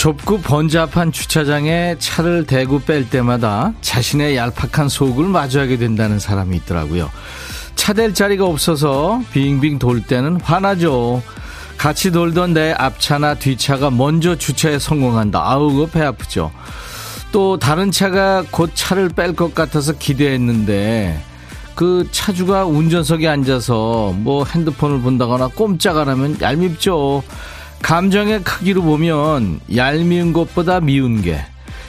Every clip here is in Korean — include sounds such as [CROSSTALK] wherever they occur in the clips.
좁고 번잡한 주차장에 차를 대고 뺄 때마다 자신의 얄팍한 속을 마주하게 된다는 사람이 있더라고요. 차 댈 자리가 없어서 빙빙 돌 때는 화나죠. 같이 돌던 내 앞차나 뒤차가 먼저 주차에 성공한다. 아우, 배 아프죠. 또 다른 차가 곧 차를 뺄 것 같아서 기대했는데 그 차주가 운전석에 앉아서 뭐 핸드폰을 본다거나 꼼짝 안 하면 얄밉죠. 감정의 크기로 보면 얄미운 것보다 미운 게,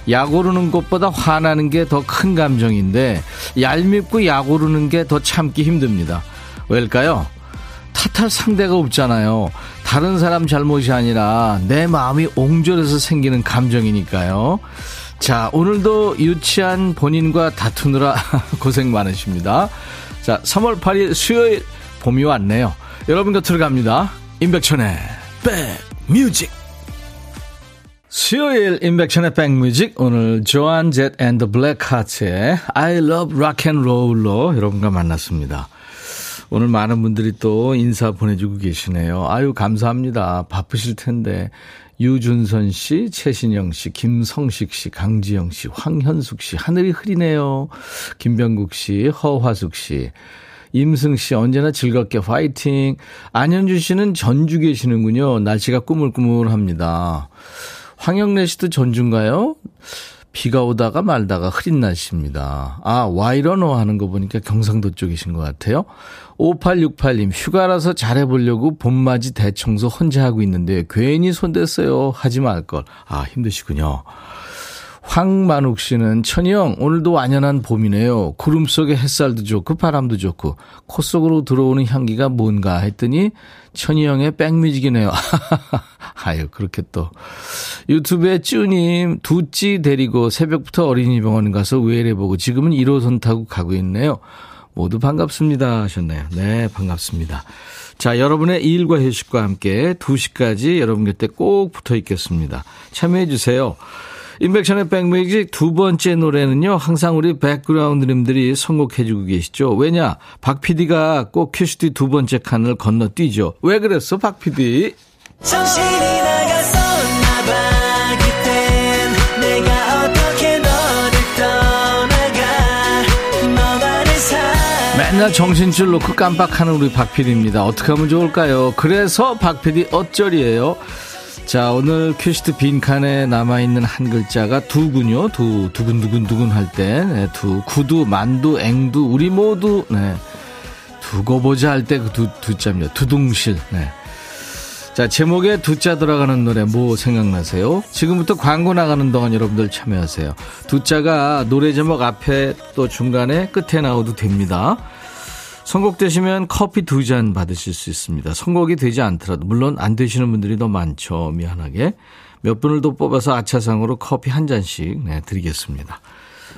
약 오르는 것보다 화나는 게 더 큰 감정인데, 얄밉고 약 오르는 게 더 참기 힘듭니다. 왜일까요? 탓할 상대가 없잖아요. 다른 사람 잘못이 아니라 내 마음이 옹졸해서 생기는 감정이니까요. 자, 오늘도 유치한 본인과 다투느라 [LAUGHS] 고생 많으십니다. 자, 3월 8일 수요일 봄이 왔네요. 여러분 곁으로 갑니다. 임백천의 백뮤직 수요일 인백션의 백뮤직 오늘 조한 젯앤더 블랙하츠의 I love rock and roll로 여러분과 만났습니다. 오늘 많은 분들이 또 인사 보내주고 계시네요. 아유 감사합니다. 바쁘실 텐데 유준선 씨, 최신영 씨, 김성식 씨, 강지영 씨, 황현숙 씨, 하늘이 흐리네요. 김병국 씨, 허화숙 씨. 임승 씨 언제나 즐겁게 화이팅. 안현주 씨는 전주 계시는군요. 날씨가 꾸물꾸물합니다. 황영래 씨도 전주인가요? 비가 오다가 말다가 흐린 날씨입니다. 아, 와이러너 하는 거 보니까 경상도 쪽이신 것 같아요. 5868님, 휴가라서 잘해보려고 봄맞이 대청소 혼자 하고 있는데 괜히 손댔어요. 하지 말걸. 아, 힘드시군요. 황만욱 씨는 천희형 오늘도 완연한 봄이네요. 구름 속에 햇살도 좋고 바람도 좋고 코 속으로 들어오는 향기가 뭔가 했더니 천희형의 백뮤직이네요. [LAUGHS] 아유 그렇게 또 유튜브에 쭈님 두찌 데리고 새벽부터 어린이병원 가서 외래보고 지금은 1호선 타고 가고 있네요. 모두 반갑습니다 하셨네요. 네 반갑습니다. 자 여러분의 일과 휴식과 함께 2시까지 여러분 곁에 꼭 붙어 있겠습니다. 참여해 주세요. 임백천의 백뮤직 두 번째 노래는요. 항상 우리 백그라운드님들이 선곡해주고 계시죠. 왜냐? 박 PD가 꼭 큐시트 두 번째 칸을 건너뛰죠. 왜 그랬어, 박 PD? 맨날 정신줄 놓고 깜빡하는 우리 박 PD입니다. 어떻게 하면 좋을까요? 그래서 박 PD 어쩔이에요. 자, 오늘 큐시트 빈칸에 남아있는 한 글자가 두군요. 두, 두근두근두근 할 때. 네, 두, 구두, 만두, 앵두, 우리 모두, 네. 두고 보자 할 때 그 두, 두 자입니다. 두둥실, 네. 자, 제목에 두자 들어가는 노래 뭐 생각나세요? 지금부터 광고 나가는 동안 여러분들 참여하세요. 두자가 노래 제목 앞에 또 중간에 끝에 나오도 됩니다. 선곡되시면 커피 두 잔 받으실 수 있습니다. 선곡이 되지 않더라도 물론 안 되시는 분들이 더 많죠. 미안하게 몇 분을 더 뽑아서 아차상으로 커피 한 잔씩 네, 드리겠습니다.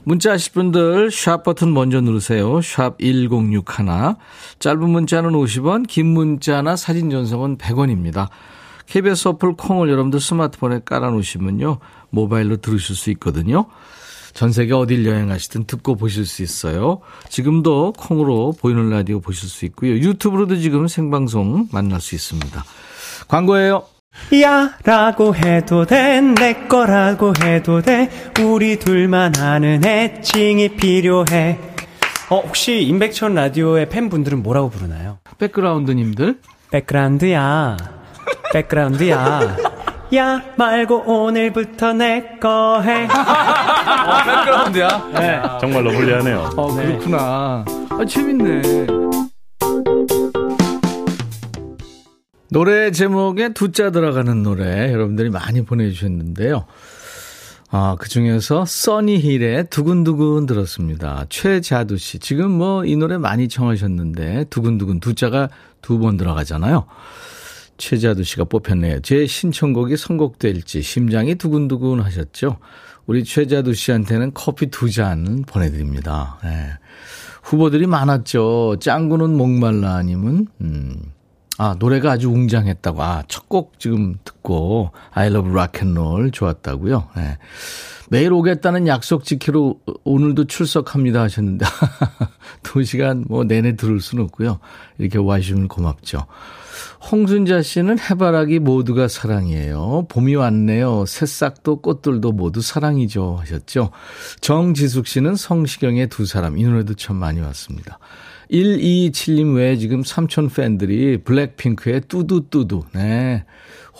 문자 하실 분들 샵 버튼 먼저 누르세요. 샵 1061. 짧은 문자는 50원, 긴 문자나 사진 전송은 100원입니다. KBS 어플 콩을 여러분들 스마트폰에 깔아 놓으시면요. 모바일로 들으실 수 있거든요. 전 세계 어딜 여행하시든 듣고 보실 수 있어요. 지금도 콩으로 보이는 라디오 보실 수 있고요. 유튜브로도 지금 생방송 만날 수 있습니다. 광고예요. 야 라고 해도 돼 내 거라고 해도 돼 우리 둘만 아는 애칭이 필요해 어 혹시 임백천 라디오의 팬분들은 뭐라고 부르나요? 백그라운드님들 백그라운드야 백그라운드야 야 말고 오늘부터 내 거 해. [LAUGHS] 어, 백그라운드야. 네. 정말로 불리하네요. 어, 그렇구나. 아, 재밌네. 노래 제목에 두자 들어가는 노래 여러분들이 많이 보내주셨는데요. 아, 그 중에서 써니힐의 두근두근 들었습니다. 최자두 씨. 지금 뭐 이 노래 많이 청하셨는데 두근두근 두 자가 두 번 들어가잖아요. 최자두 씨가 뽑혔네요. 제 신청곡이 선곡될지 심장이 두근두근 하셨죠. 우리 최자두 씨한테는 커피 두 잔 보내드립니다. 네. 후보들이 많았죠. 짱구는 목말라 아니면, 음, 아, 노래가 아주 웅장했다고. 아, 첫 곡 지금 듣고, I love rock and roll 좋았다고요. 네. 매일 오겠다는 약속 지키러 오늘도 출석합니다 하셨는데, [LAUGHS] 두 시간 뭐 내내 들을 수는 없고요. 이렇게 와주시면 고맙죠. 홍순자 씨는 해바라기 모두가 사랑이에요. 봄이 왔네요. 새싹도 꽃들도 모두 사랑이죠. 하셨죠. 정지숙 씨는 성시경의 두 사람. 이 노래도 참 많이 왔습니다. 127님 외에 지금 삼촌 팬들이 블랙핑크의 뚜두뚜두. 네.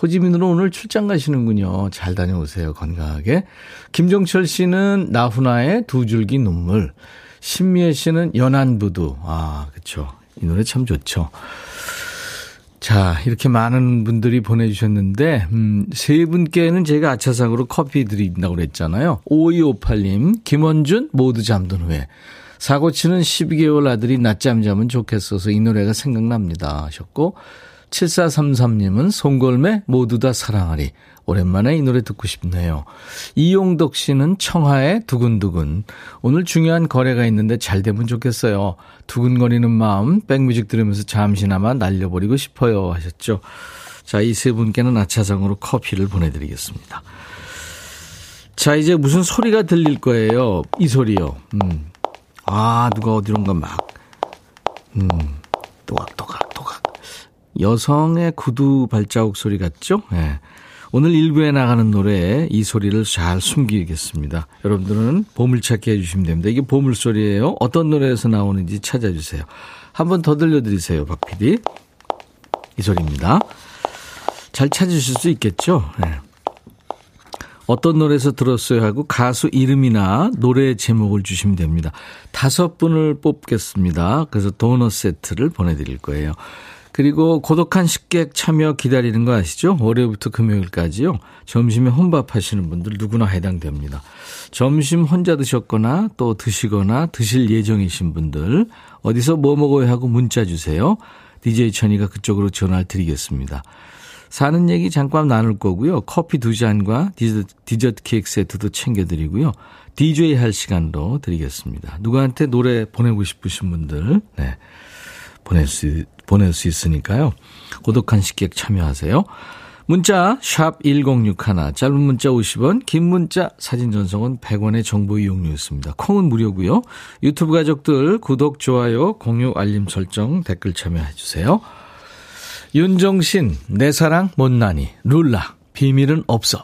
호지민으로 오늘 출장 가시는군요. 잘 다녀오세요. 건강하게. 김종철 씨는 나훈아의 두 줄기 눈물. 신미애 씨는 연안부두. 아, 그쵸. 이 노래 참 좋죠. 자, 이렇게 많은 분들이 보내주셨는데, 음, 세 분께는 제가 아차상으로 커피 드린다고 그랬잖아요. 5258님, 김원준, 모두 잠든 후에. 사고치는 12개월 아들이 낮잠 자면 좋겠어서 이 노래가 생각납니다. 하셨고, 7433님은 송골매 모두 다 사랑하리. 오랜만에 이 노래 듣고 싶네요. 이용덕 씨는 청하의 두근두근. 오늘 중요한 거래가 있는데 잘 되면 좋겠어요. 두근거리는 마음 백뮤직 들으면서 잠시나마 날려버리고 싶어요 하셨죠. 자, 이 세 분께는 아차상으로 커피를 보내드리겠습니다. 자, 이제 무슨 소리가 들릴 거예요. 이 소리요. 음. 아, 누가 어디론가 막, 음, 또각또각또각. 여성의 구두 발자국 소리 같죠? 예. 네. 오늘 일부에 나가는 노래에 이 소리를 잘 숨기겠습니다. 여러분들은 보물찾기 해주시면 됩니다. 이게 보물소리예요. 어떤 노래에서 나오는지 찾아주세요. 한 번 더 들려드리세요, 박 PD. 이 소리입니다. 잘 찾으실 수 있겠죠? 네. 어떤 노래에서 들었어요 하고 가수 이름이나 노래 제목을 주시면 됩니다. 다섯 분을 뽑겠습니다. 그래서 도넛 세트를 보내드릴 거예요. 그리고 고독한 식객 참여 기다리는 거 아시죠? 월요일부터 금요일까지요. 점심에 혼밥 하시는 분들 누구나 해당됩니다. 점심 혼자 드셨거나 또 드시거나 드실 예정이신 분들 어디서 뭐 먹어야 하고 문자 주세요. DJ 천이가 그쪽으로 전화를 드리겠습니다. 사는 얘기 잠깐 나눌 거고요. 커피 두 잔과 디저트, 디저트 케이크 세트도 챙겨드리고요. DJ 할 시간도 드리겠습니다. 누구한테 노래 보내고 싶으신 분들, 네. 보낼 수, 보낼 수 있으니까요. 고독한 식객 참여하세요. 문자 1061, 짧은 문자 50원, 긴 문자 사진 전송은 100원의 정보 이용료였습니다. 콩은 무료고요. 유튜브 가족들 구독, 좋아요, 공유, 알림 설정, 댓글 참여해 주세요. 윤정신, 내 사랑 못나니, 룰라, 비밀은 없어.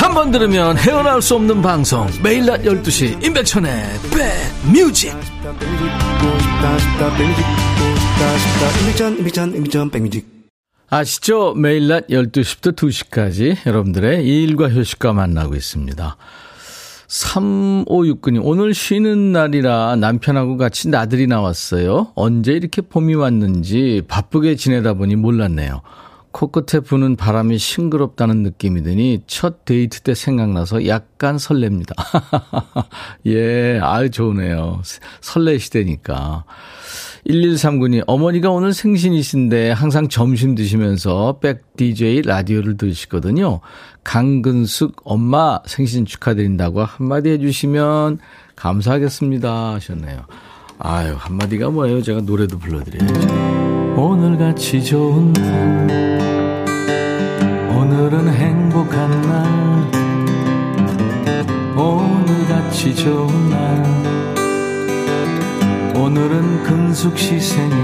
한 번 들으면 헤어나올 수 없는 방송 매일 낮 12시 임백천의 백뮤직 아시죠? 매일 낮 12시부터 2시까지 여러분들의 일과 휴식과 만나고 있습니다. 3569님, 오늘 쉬는 날이라 남편하고 같이 나들이 나왔어요. 언제 이렇게 봄이 왔는지 바쁘게 지내다 보니 몰랐네요. 코끝에 부는 바람이 싱그럽다는 느낌이 드니 첫 데이트 때 생각나서 약간 설렙니다. [LAUGHS] 예, 아유, 좋으네요. 설레시대니까. 1139님, 어머니가 오늘 생신이신데 항상 점심 드시면서 백 DJ 라디오를 들으시거든요. 강근숙 엄마 생신 축하드린다고 한마디 해주시면 감사하겠습니다 하셨네요. 아유, 한마디가 뭐예요? 제가 노래도 불러드려야죠. 오늘같이 좋은 날 오늘은 행복한 날 오늘같이 좋은 날 오늘은 금숙 시 생일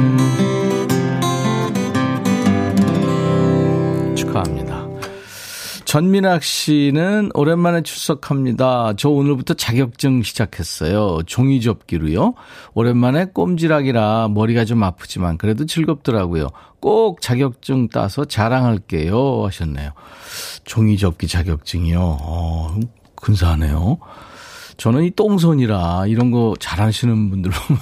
축하합니다. 전민학 씨는 오랜만에 출석합니다. 저 오늘부터 자격증 시작했어요. 종이 접기로요. 오랜만에 꼼지락이라 머리가 좀 아프지만 그래도 즐겁더라고요. 꼭 자격증 따서 자랑할게요. 하셨네요. 종이 접기 자격증이요. 어, 근사하네요. 저는 이 똥손이라 이런 거 잘하시는 분들 보면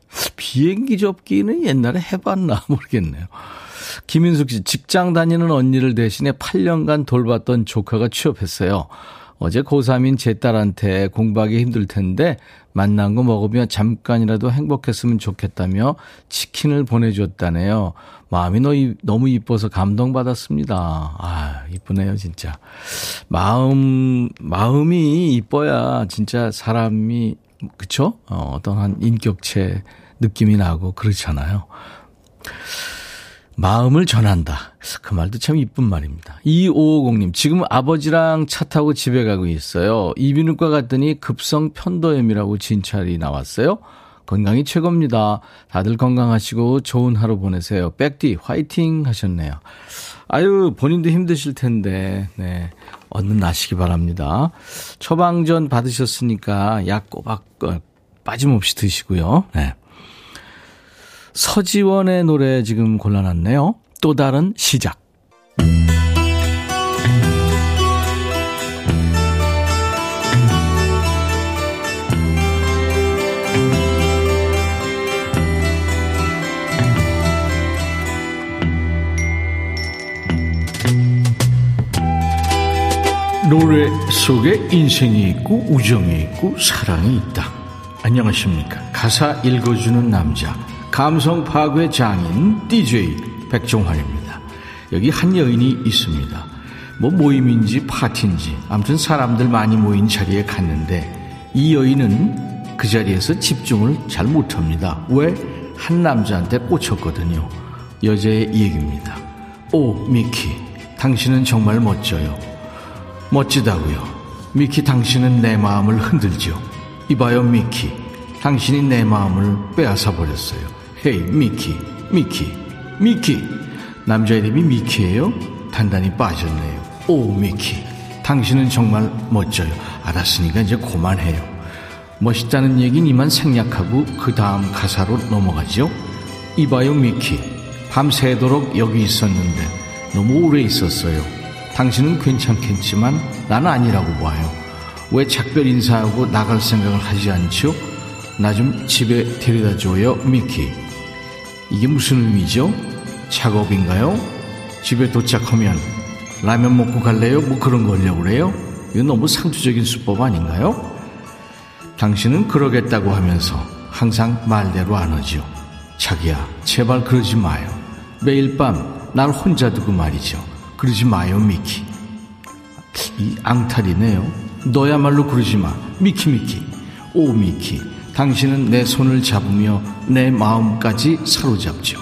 [LAUGHS] 비행기 접기는 옛날에 해봤나 모르겠네요. 김인숙 씨, 직장 다니는 언니를 대신에 8년간 돌봤던 조카가 취업했어요. 어제 고3인 제 딸한테 공부하기 힘들 텐데 만난 거 먹으며 잠깐이라도 행복했으면 좋겠다며 치킨을 보내줬다네요. 마음이 너무 이뻐서 감동받았습니다. 아, 이쁘네요, 진짜. 마음, 마음이 이뻐야 진짜 사람이, 그쵸? 어, 어떤 한 인격체 느낌이 나고 그렇잖아요. 마음을 전한다. 그 말도 참 이쁜 말입니다. 2550님, 지금 아버지랑 차 타고 집에 가고 있어요. 이비인후과 갔더니 급성 편도염이라고 진찰이 나왔어요. 건강이 최고입니다. 다들 건강하시고 좋은 하루 보내세요. 백디 화이팅 하셨네요. 아유, 본인도 힘드실 텐데, 네. 얼른 나시기 바랍니다. 처방전 받으셨으니까 약 꼬박 어, 빠짐없이 드시고요. 네. 서지원의 노래 지금 골라놨네요. 또 다른 시작. 노래 속에 인생이 있고 우정이 있고 사랑이 있다. 안녕하십니까. 가사 읽어주는 남자. 감성 파괴 장인 DJ 백종환입니다. 여기 한 여인이 있습니다. 뭐 모임인지 파티인지 아무튼 사람들 많이 모인 자리에 갔는데 이 여인은 그 자리에서 집중을 잘 못합니다. 왜? 한 남자한테 꽂혔거든요. 여자의 얘기입니다. 오 미키 당신은 정말 멋져요. 멋지다고요. 미키 당신은 내 마음을 흔들죠. 이봐요 미키 당신이 내 마음을 빼앗아 버렸어요. hey 미키 미키 미키 남자 이름이 미키예요? 단단히 빠졌네요. 오 미키 당신은 정말 멋져요. 알았으니까 이제 그만해요. 멋있다는 얘기는 이만 생략하고 그 다음 가사로 넘어가죠. 이봐요 미키 밤새도록 여기 있었는데 너무 오래 있었어요. 당신은 괜찮겠지만 난 아니라고 봐요. 왜 작별 인사하고 나갈 생각을 하지 않죠? 나 좀 집에 데려다 줘요, 미키. 이게 무슨 의미죠? 작업인가요? 집에 도착하면 라면 먹고 갈래요? 뭐 그런 거 하려고 그래요? 이거 너무 상투적인 수법 아닌가요? 당신은 그러겠다고 하면서 항상 말대로 안 하죠. 자기야, 제발 그러지 마요. 매일 밤 날 혼자 두고 말이죠. 그러지 마요, 미키. 이 앙탈이네요. 너야말로 그러지 마. 미키, 미키. 오, 미키. 당신은 내 손을 잡으며 내 마음까지 사로잡죠.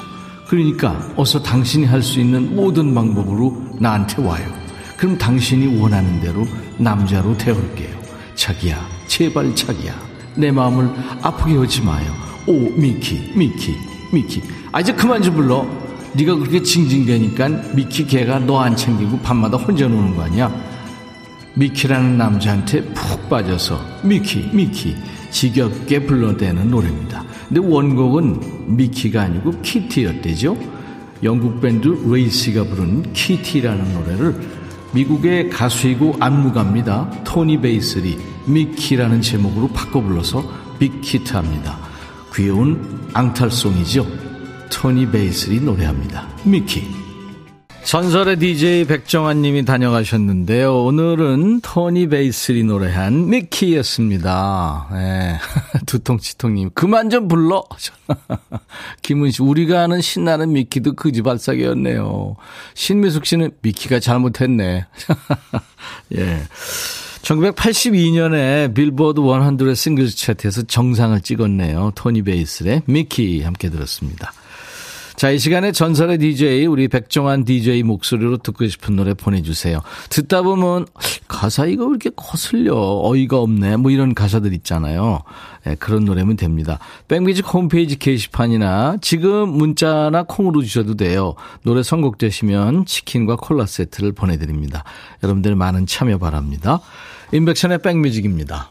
그러니까 어서 당신이 할 수 있는 모든 방법으로 나한테 와요. 그럼 당신이 원하는 대로 남자로 되올게요. 자기야, 제발 자기야. 내 마음을 아프게 하지 마요. 오, 미키, 미키, 미키. 아, 이제 그만 좀 불러. 네가 그렇게 징징대니까 미키 걔가 너 안 챙기고 밤마다 혼자 노는 거 아니야? 미키라는 남자한테 푹 빠져서 미키, 미키. 지겹게 불러대는 노래입니다. 근데 원곡은 미키가 아니고 키티였대죠. 영국 밴드 레이시가 부른 키티라는 노래를 미국의 가수이고 안무가입니다. 토니 베이슬이 미키라는 제목으로 바꿔 불러서 빅히트합니다. 귀여운 앙탈송이죠. 토니 베이슬이 노래합니다. 미키. 전설의 DJ 백정환 님이 다녀가셨는데요. 오늘은 토니 베이슬이 노래한 미키였습니다. 네. [LAUGHS] 두통치통 님, 그만 좀 불러! [LAUGHS] 김은 씨, 우리가 아는 신나는 미키도 그지발사기였네요. 신미숙 씨는 미키가 잘못했네. [LAUGHS] 예. 1982년에 빌보드 100 싱글 차트에서 정상을 찍었네요. 토니 베이슬의 미키 함께 들었습니다. 자, 이 시간에 전설의 DJ, 우리 백종환 DJ 목소리로 듣고 싶은 노래 보내주세요. 듣다 보면, 가사 이거 왜 이렇게 거슬려? 어이가 없네. 뭐 이런 가사들 있잖아요. 네, 그런 노래면 됩니다. 백뮤직 홈페이지 게시판이나 지금 문자나 콩으로 주셔도 돼요. 노래 선곡되시면 치킨과 콜라 세트를 보내드립니다. 여러분들 많은 참여 바랍니다. 인백션의 백뮤직입니다.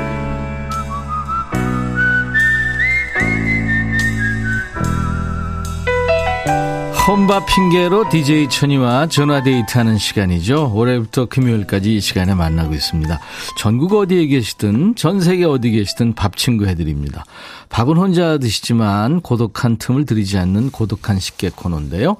혼밥 핑계로 DJ 천이와 전화데이트하는 시간이죠. 올해부터 금요일까지 이 시간에 만나고 있습니다. 전국 어디에 계시든 전 세계 어디 계시든 밥 친구 해드립니다. 밥은 혼자 드시지만 고독한 틈을 들이지 않는 고독한 식객 코너인데요.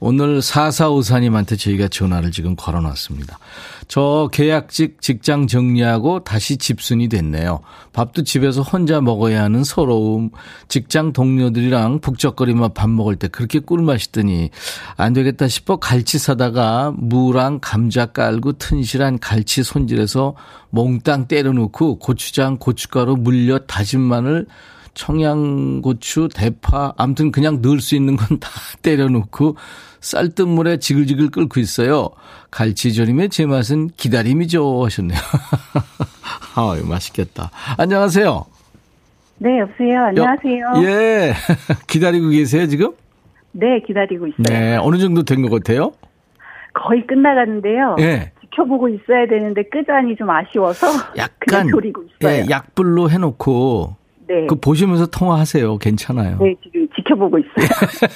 오늘 사사오사님한테 저희가 전화를 지금 걸어놨습니다. 저 계약직 직장 정리하고 다시 집순이 됐네요. 밥도 집에서 혼자 먹어야 하는 서러움. 직장 동료들이랑 북적거리며 밥 먹을 때 그렇게 꿀맛이더니 안 되겠다 싶어 갈치 사다가 무랑 감자 깔고 튼실한 갈치 손질해서 몽땅 때려놓고 고추장, 고춧가루, 물엿, 다진 마늘 청양고추, 대파, 아무튼 그냥 넣을 수 있는 건 다 [LAUGHS] 때려놓고 쌀뜨물에 지글지글 끓고 있어요. 갈치조림의 제맛은 기다림이죠 하셨네요. [LAUGHS] 아유 맛있겠다. 안녕하세요. 네, 여보세요. 안녕하세요. 여, 예. [LAUGHS] 기다리고 계세요, 지금? 네, 기다리고 있어요. 네, 어느 정도 된 것 같아요? 거의 끝나가는데요. 예. 지켜보고 있어야 되는데 끄자니 좀 아쉬워서 약간 조리고 있어요. 예, 약불로 해놓고 네. 그 보시면서 통화하세요. 괜찮아요. 네, 지금 지켜보고 있어요.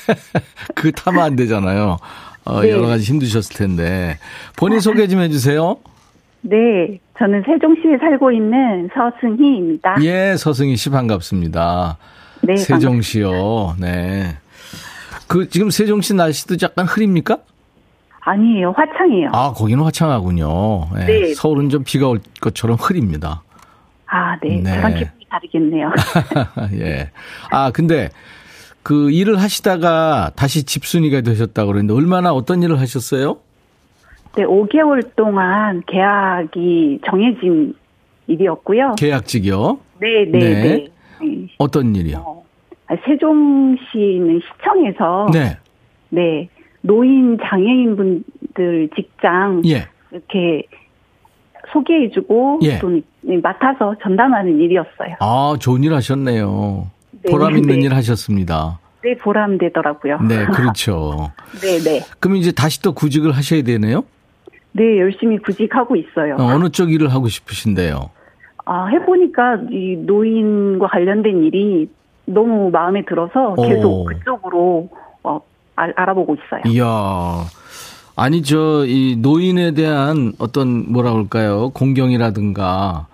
[LAUGHS] 그 타면 안 되잖아요. 어, 네. 여러 가지 힘드셨을 텐데. 본인 소개 좀 해주세요. 네, 저는 세종시에 살고 있는 서승희입니다. 예, 서승희 씨 반갑습니다. 네, 세종시요. 반갑습니다. 네. 그 지금 세종시 날씨도 약간 흐립니까? 아니에요, 화창이에요. 아, 거기는 화창하군요. 네. 네. 서울은 좀 비가 올 것처럼 흐립니다. 아, 네. 네. 저랑 기분이 다르겠네요. [LAUGHS] 예. 아, 근데 그 일을 하시다가 다시 집순이가 되셨다고 그러는데 얼마나 어떤 일을 하셨어요? 네, 5개월 동안 계약이 정해진 일이었고요. 계약직이요? 네, 네, 네. 네. 네. 어떤 일이요? 어, 세종시는 시청에서 네. 네. 노인 장애인분들 직장 예. 이렇게 소개해주고 예. 또 맡아서 전담하는 일이었어요. 아, 좋은 일 하셨네요. 네, 보람 있는 네. 일 하셨습니다. 네, 보람되더라고요. 네, [LAUGHS] 그렇죠. 네, 네. 그럼 이제 다시 또 구직을 하셔야 되네요? 네, 열심히 구직하고 있어요. 어, 느쪽 일을 하고 싶으신데요? 아, 해보니까 이 노인과 관련된 일이 너무 마음에 들어서 계속 오. 그쪽으로 어, 알, 아보고 있어요. 이야. 아니, 저, 이 노인에 대한 어떤 뭐라 그럴까요? 공경이라든가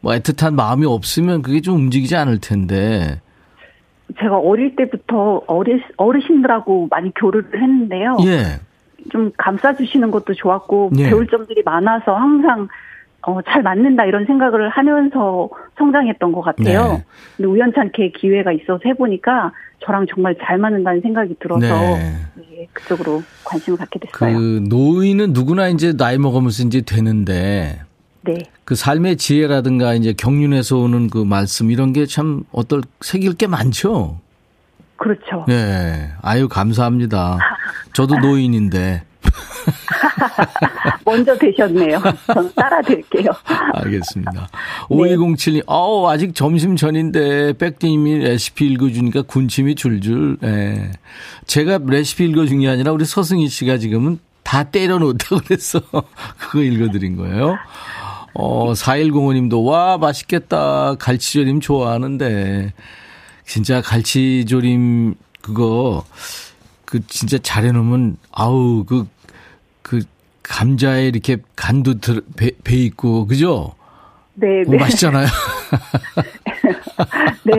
뭐 애틋한 마음이 없으면 그게 좀 움직이지 않을 텐데. 제가 어릴 때부터 어르, 어르신들하고 많이 교류를 했는데요. 예. 좀 감싸주시는 것도 좋았고, 예. 배울 점들이 많아서 항상 어, 잘 맞는다 이런 생각을 하면서 성장했던 것 같아요. 네. 근데 우연찮게 기회가 있어서 해보니까 저랑 정말 잘 맞는다는 생각이 들어서 네. 네, 그쪽으로 관심을 갖게 됐어요. 그 노인은 누구나 이제 나이 먹으면서 이제 되는데 네. 그 삶의 지혜라든가 이제 경륜에서 오는 그 말씀 이런 게 참 어떨 새길 게 많죠. 그렇죠. 네. 아유 감사합니다. 저도 노인인데 [LAUGHS] [LAUGHS] 먼저 되셨네요. 저는 따라 드릴게요. 알겠습니다. [LAUGHS] 5207님, 어우, 아직 점심 전인데, 백님이 레시피 읽어주니까 군침이 줄줄, 예. 제가 레시피 읽어준 게 아니라 우리 서승희 씨가 지금은 다 때려놓다고 그래서 [LAUGHS] 그거 읽어드린 거예요. 어, 4105님도, 와, 맛있겠다. 갈치조림 좋아하는데. 진짜 갈치조림, 그거, 그 진짜 잘해놓으면 아우 그 그그 감자에 이렇게 간도 들, 배, 배 있고 그죠? 네, 네. 맛있잖아요. [LAUGHS] 네.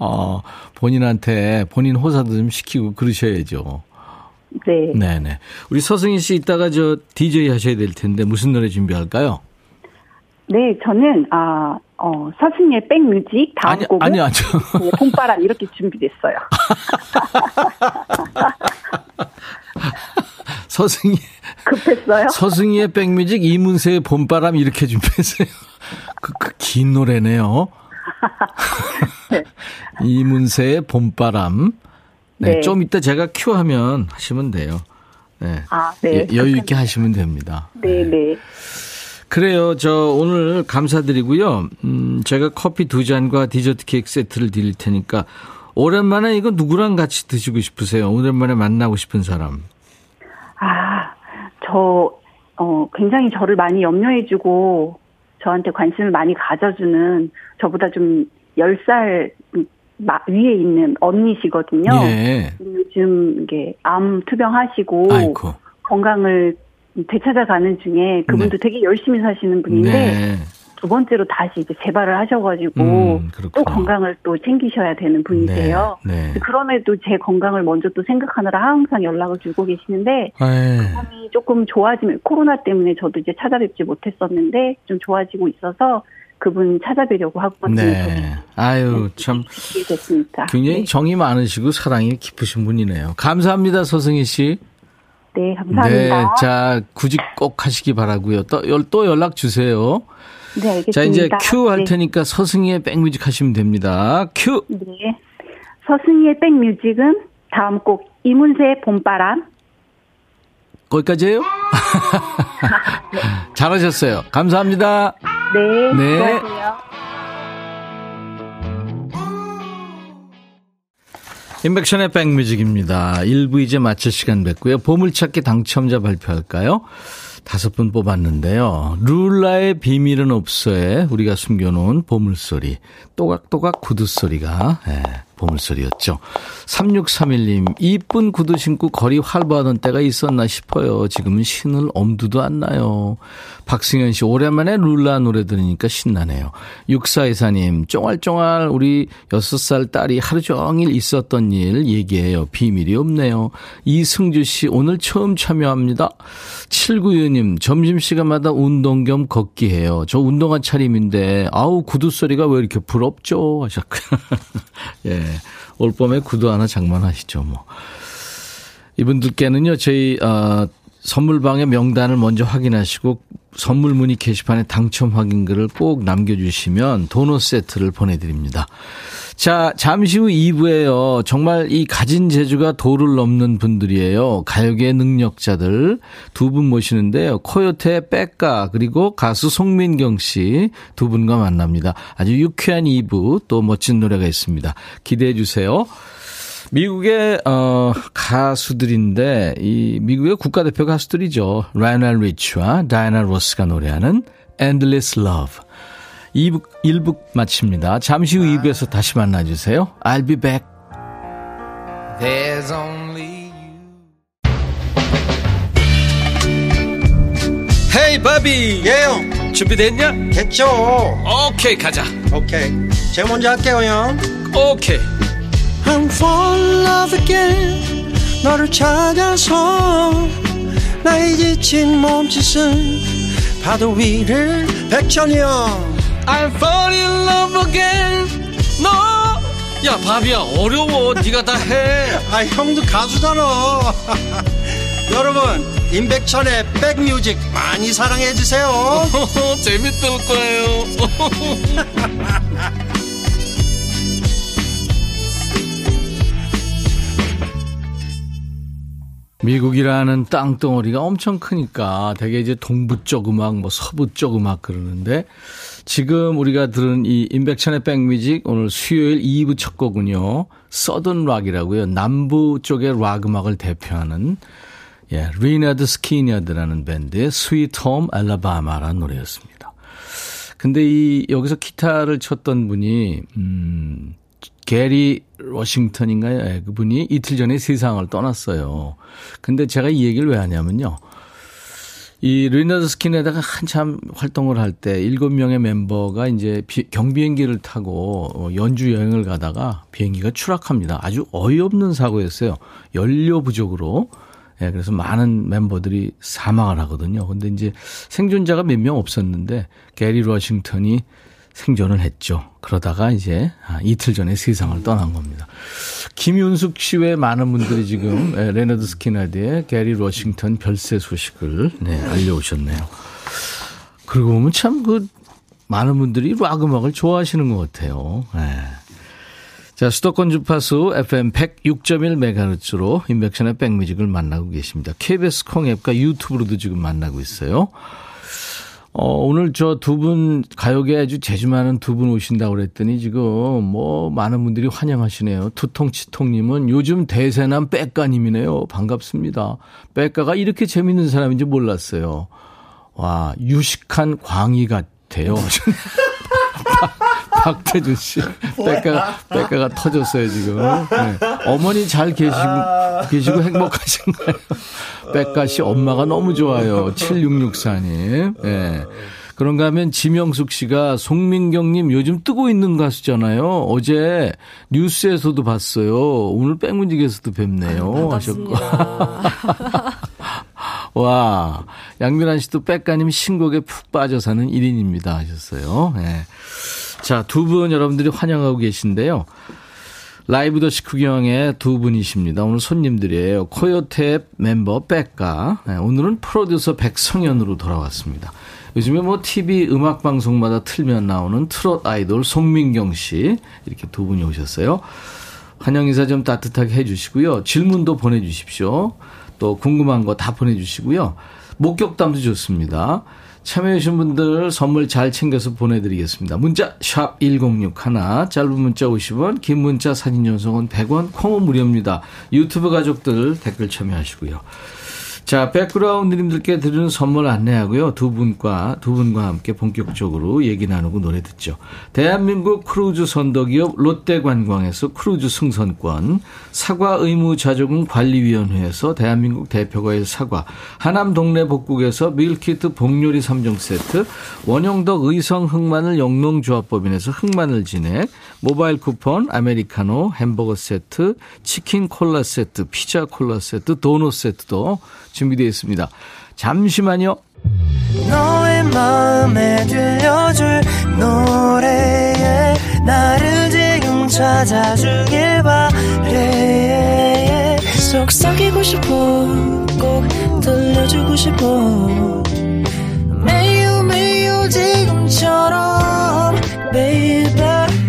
어, 본인한테 본인 호사도 좀 시키고 그러셔야죠. 네. 네네. 우리 서승희 씨 이따가 저 DJ 하셔야 될 텐데 무슨 노래 준비할까요? 네, 저는 아 어, 서승의 백뮤직 다음 아니, 곡은 아니, 아니. 네, 봄바람 이렇게 준비됐어요. [LAUGHS] 서승희 급했어요? 서승희의 백뮤직 이문세의 봄바람 이렇게 준비했어요. [LAUGHS] 그, 그 긴 노래네요. 네. [LAUGHS] 이문세의 봄바람. 네, 네, 좀 이따 제가 큐하면 하시면 돼요. 네. 아, 네. 예, 여유 있게 하시면 됩니다. 네, 네. 네. 그래요. 저 오늘 감사드리고요. 음, 제가 커피 두 잔과 디저트 케이크 세트를 드릴 테니까 오랜만에 이거 누구랑 같이 드시고 싶으세요? 오랜만에 만나고 싶은 사람. 아, 저, 어, 굉장히 저를 많이 염려해주고, 저한테 관심을 많이 가져주는, 저보다 좀 10살 위에 있는 언니시거든요. 예. 요즘 이게 암 투병하시고, 아이고. 건강을 되찾아가는 중에 그분도 네. 되게 열심히 사시는 분인데, 네. 두 번째로 다시 이제 재발을 하셔가지고 음, 또 건강을 또 챙기셔야 되는 분이세요. 네, 네. 그럼에도 제 건강을 먼저 또 생각하느라 항상 연락을 주고 계시는데 그분이 조금 좋아지면 코로나 때문에 저도 이제 찾아뵙지 못했었는데 좀 좋아지고 있어서 그분 찾아뵈려고 하거든요. 네. 아유 참 됐습니다. 굉장히 네. 정이 많으시고 사랑이 깊으신 분이네요. 감사합니다, 서승희 씨. 네, 감사합니다. 네, 자 구직 꼭 하시기 바라고요. 또, 또 연락 주세요. 네, 알겠습니다. 자, 이제 큐 할 테니까 네. 서승희의 백뮤직 하시면 됩니다. 큐! 네. 서승희의 백뮤직은 다음 곡 이문세의 봄바람. 거기까지예요? 네. [LAUGHS] 잘하셨어요. 감사합니다. 네. 네. 수고하세요. 인백션의 백뮤직입니다. 1부 이제 마칠 시간 됐고요. 보물찾기 당첨자 발표할까요? 다섯 분 뽑았는데요. 룰라의 비밀은 없어에 우리가 숨겨놓은 보물소리, 또각또각 구두소리가 예, 보물소리였죠. 3631님, 이쁜 구두 신고 거리 활보하던 때가 있었나 싶어요. 지금은 신을 엄두도 안 나요. 박승현 씨, 오랜만에 룰라 노래 들으니까 신나네요. 육사이사님, 쫑알쫑알 우리 6살 딸이 하루 종일 있었던 일 얘기해요. 비밀이 없네요. 이승주 씨, 오늘 처음 참여합니다. 79유님, 점심시간마다 운동 겸 걷기 해요. 저 운동한 차림인데, 아우, 구두 소리가 왜 이렇게 부럽죠? 하셨고요. [LAUGHS] 예. 올 봄에 구두 하나 장만하시죠, 뭐. 이분들께는요, 저희, 어, 선물방의 명단을 먼저 확인하시고 선물 문의 게시판에 당첨 확인글을 꼭 남겨주시면 도넛 세트를 보내드립니다. 자, 잠시 후 2부에요. 정말 이 가진 재주가 도를 넘는 분들이에요. 가요계 능력자들 두 분 모시는데요. 코요태 백가 그리고 가수 송민경 씨 두 분과 만납니다. 아주 유쾌한 2부 또 멋진 노래가 있습니다. 기대해 주세요. 미국의 어 가수들인데 이 미국의 국가대표 가수들이죠. 라이오넬 리치와 다이애나 로스가 노래하는 Endless Love. 2부 1부 마칩니다. 잠시 후 2부에서 다시 만나 주세요. I'll be back. There's only you. Hey, 바비. 예영. 준비됐냐? 됐죠. 오케이, okay, 가자. 오케이. Okay. 제가 먼저 할게요, 형. 오케이. Okay. I'm fall in love again 너를 찾아서 나의 지친 몸짓은 파도 위를 백천이 형 I'm fall in love again. 너야 바비야 어려워. 네가 다 해. 아 형도 가수잖아 [LAUGHS] 여러분 임백천의 백뮤직 많이 사랑해 주세요. [LAUGHS] 재밌을 거예요. [LAUGHS] 미국이라는 땅덩어리가 엄청 크니까 되게 이제 동부 쪽 음악, 뭐 서부 쪽 음악 그러는데 지금 우리가 들은 이 임백천의 백뮤직 오늘 수요일 2부 첫 곡은요. Southern 락이라고요. 남부 쪽의 락 음악을 대표하는 예, 리너드 스키니어드라는 밴드의 Sweet Home Alabama라는 노래였습니다. 근데 이 여기서 기타를 쳤던 분이 음 게리 로싱턴인가요? 네, 그분이 이틀 전에 세상을 떠났어요. 근데 제가 이 얘기를 왜 하냐면요. 이 리너드 스키너드가 한참 활동을 할 때 일곱 명의 멤버가 이제 비, 경비행기를 타고 어, 연주 여행을 가다가 비행기가 추락합니다. 아주 어이없는 사고였어요. 연료 부족으로. 예, 그래서 많은 멤버들이 사망을 하거든요. 근데 이제 생존자가 몇 명 없었는데 게리 로싱턴이 생존을 했죠. 그러다가 이제 아, 이틀 전에 세상을 떠난 겁니다. 김윤숙 씨 외 많은 분들이 지금 예, 레너드 스키나드의 게리 로싱턴 별세 소식을 네, 알려오셨네요. 그러고 보면 참 그 많은 분들이 락 음악을 좋아하시는 것 같아요. 네. 자, 수도권 주파수 FM 106.1MHz로 임백천의 백뮤직을 만나고 계십니다. KBS 콩 앱과 유튜브로도 지금 만나고 있어요. 어, 오늘 저 두 분 가요계 아주 재주 많은 두 분 오신다고 그랬더니 지금 뭐 많은 분들이 환영하시네요. 투통치통님은 요즘 대세남 백가님이네요. 반갑습니다. 백가가 이렇게 재밌는 사람인지 몰랐어요. 와, 유식한 광희 같아요. [LAUGHS] 박태준 씨. 백가가, 백가가 터졌어요, 지금. 네. 어머니 잘 계시고, 계시고 행복하신가요? 백가 씨 엄마가 너무 좋아요. 7664님. 예. 네. 그런가 하면 지명숙 씨가 송민경님 요즘 뜨고 있는 가수잖아요. 어제 뉴스에서도 봤어요. 오늘 백문직에서도 뵙네요. 하셨고. [LAUGHS] 와, 양민환 씨도 백가님 신곡에 푹 빠져 사는 1인입니다. 하셨어요. 네. 자, 두 분 여러분들이 환영하고 계신데요. 라이브 더 시크경의 두 분이십니다. 오늘 손님들이에요. 코요태 멤버 백가. 네, 오늘은 프로듀서 백성현으로 돌아왔습니다. 요즘에 뭐 TV 음악 방송마다 틀면 나오는 트롯 아이돌 송민경 씨 이렇게 두 분이 오셨어요. 환영 인사 좀 따뜻하게 해주시고요. 질문도 보내주십시오. 또 궁금한 거 다 보내주시고요. 목격담도 좋습니다. 참여해주신 분들 선물 잘 챙겨서 보내드리겠습니다. 문자 1061, 짧은 문자 50원, 긴 문자 사진 영상은 100원, 콩은 무료입니다. 유튜브 가족들 댓글 참여하시고요. 자, 백그라운드님들께 드리는 선물 안내하고요. 두 분과, 두 분과 함께 본격적으로 얘기 나누고 노래 듣죠. 대한민국 크루즈 선도기업 롯데관광에서 크루즈 승선권, 사과 의무 자조금 관리위원회에서 대한민국 대표과일 사과, 하남 동네 복국에서 밀키트 복요리 3종 세트, 원형덕 의성 흑마늘 영농조합법인에서 흑마늘 진액, 모바일 쿠폰, 아메리카노, 햄버거 세트, 치킨 콜라 세트, 피자 콜라 세트, 도넛 세트도 준비되어 있습니다. 잠시만요. 속삭이고 싶어 꼭 들려주고 싶어 매우 매우 지금처럼 baby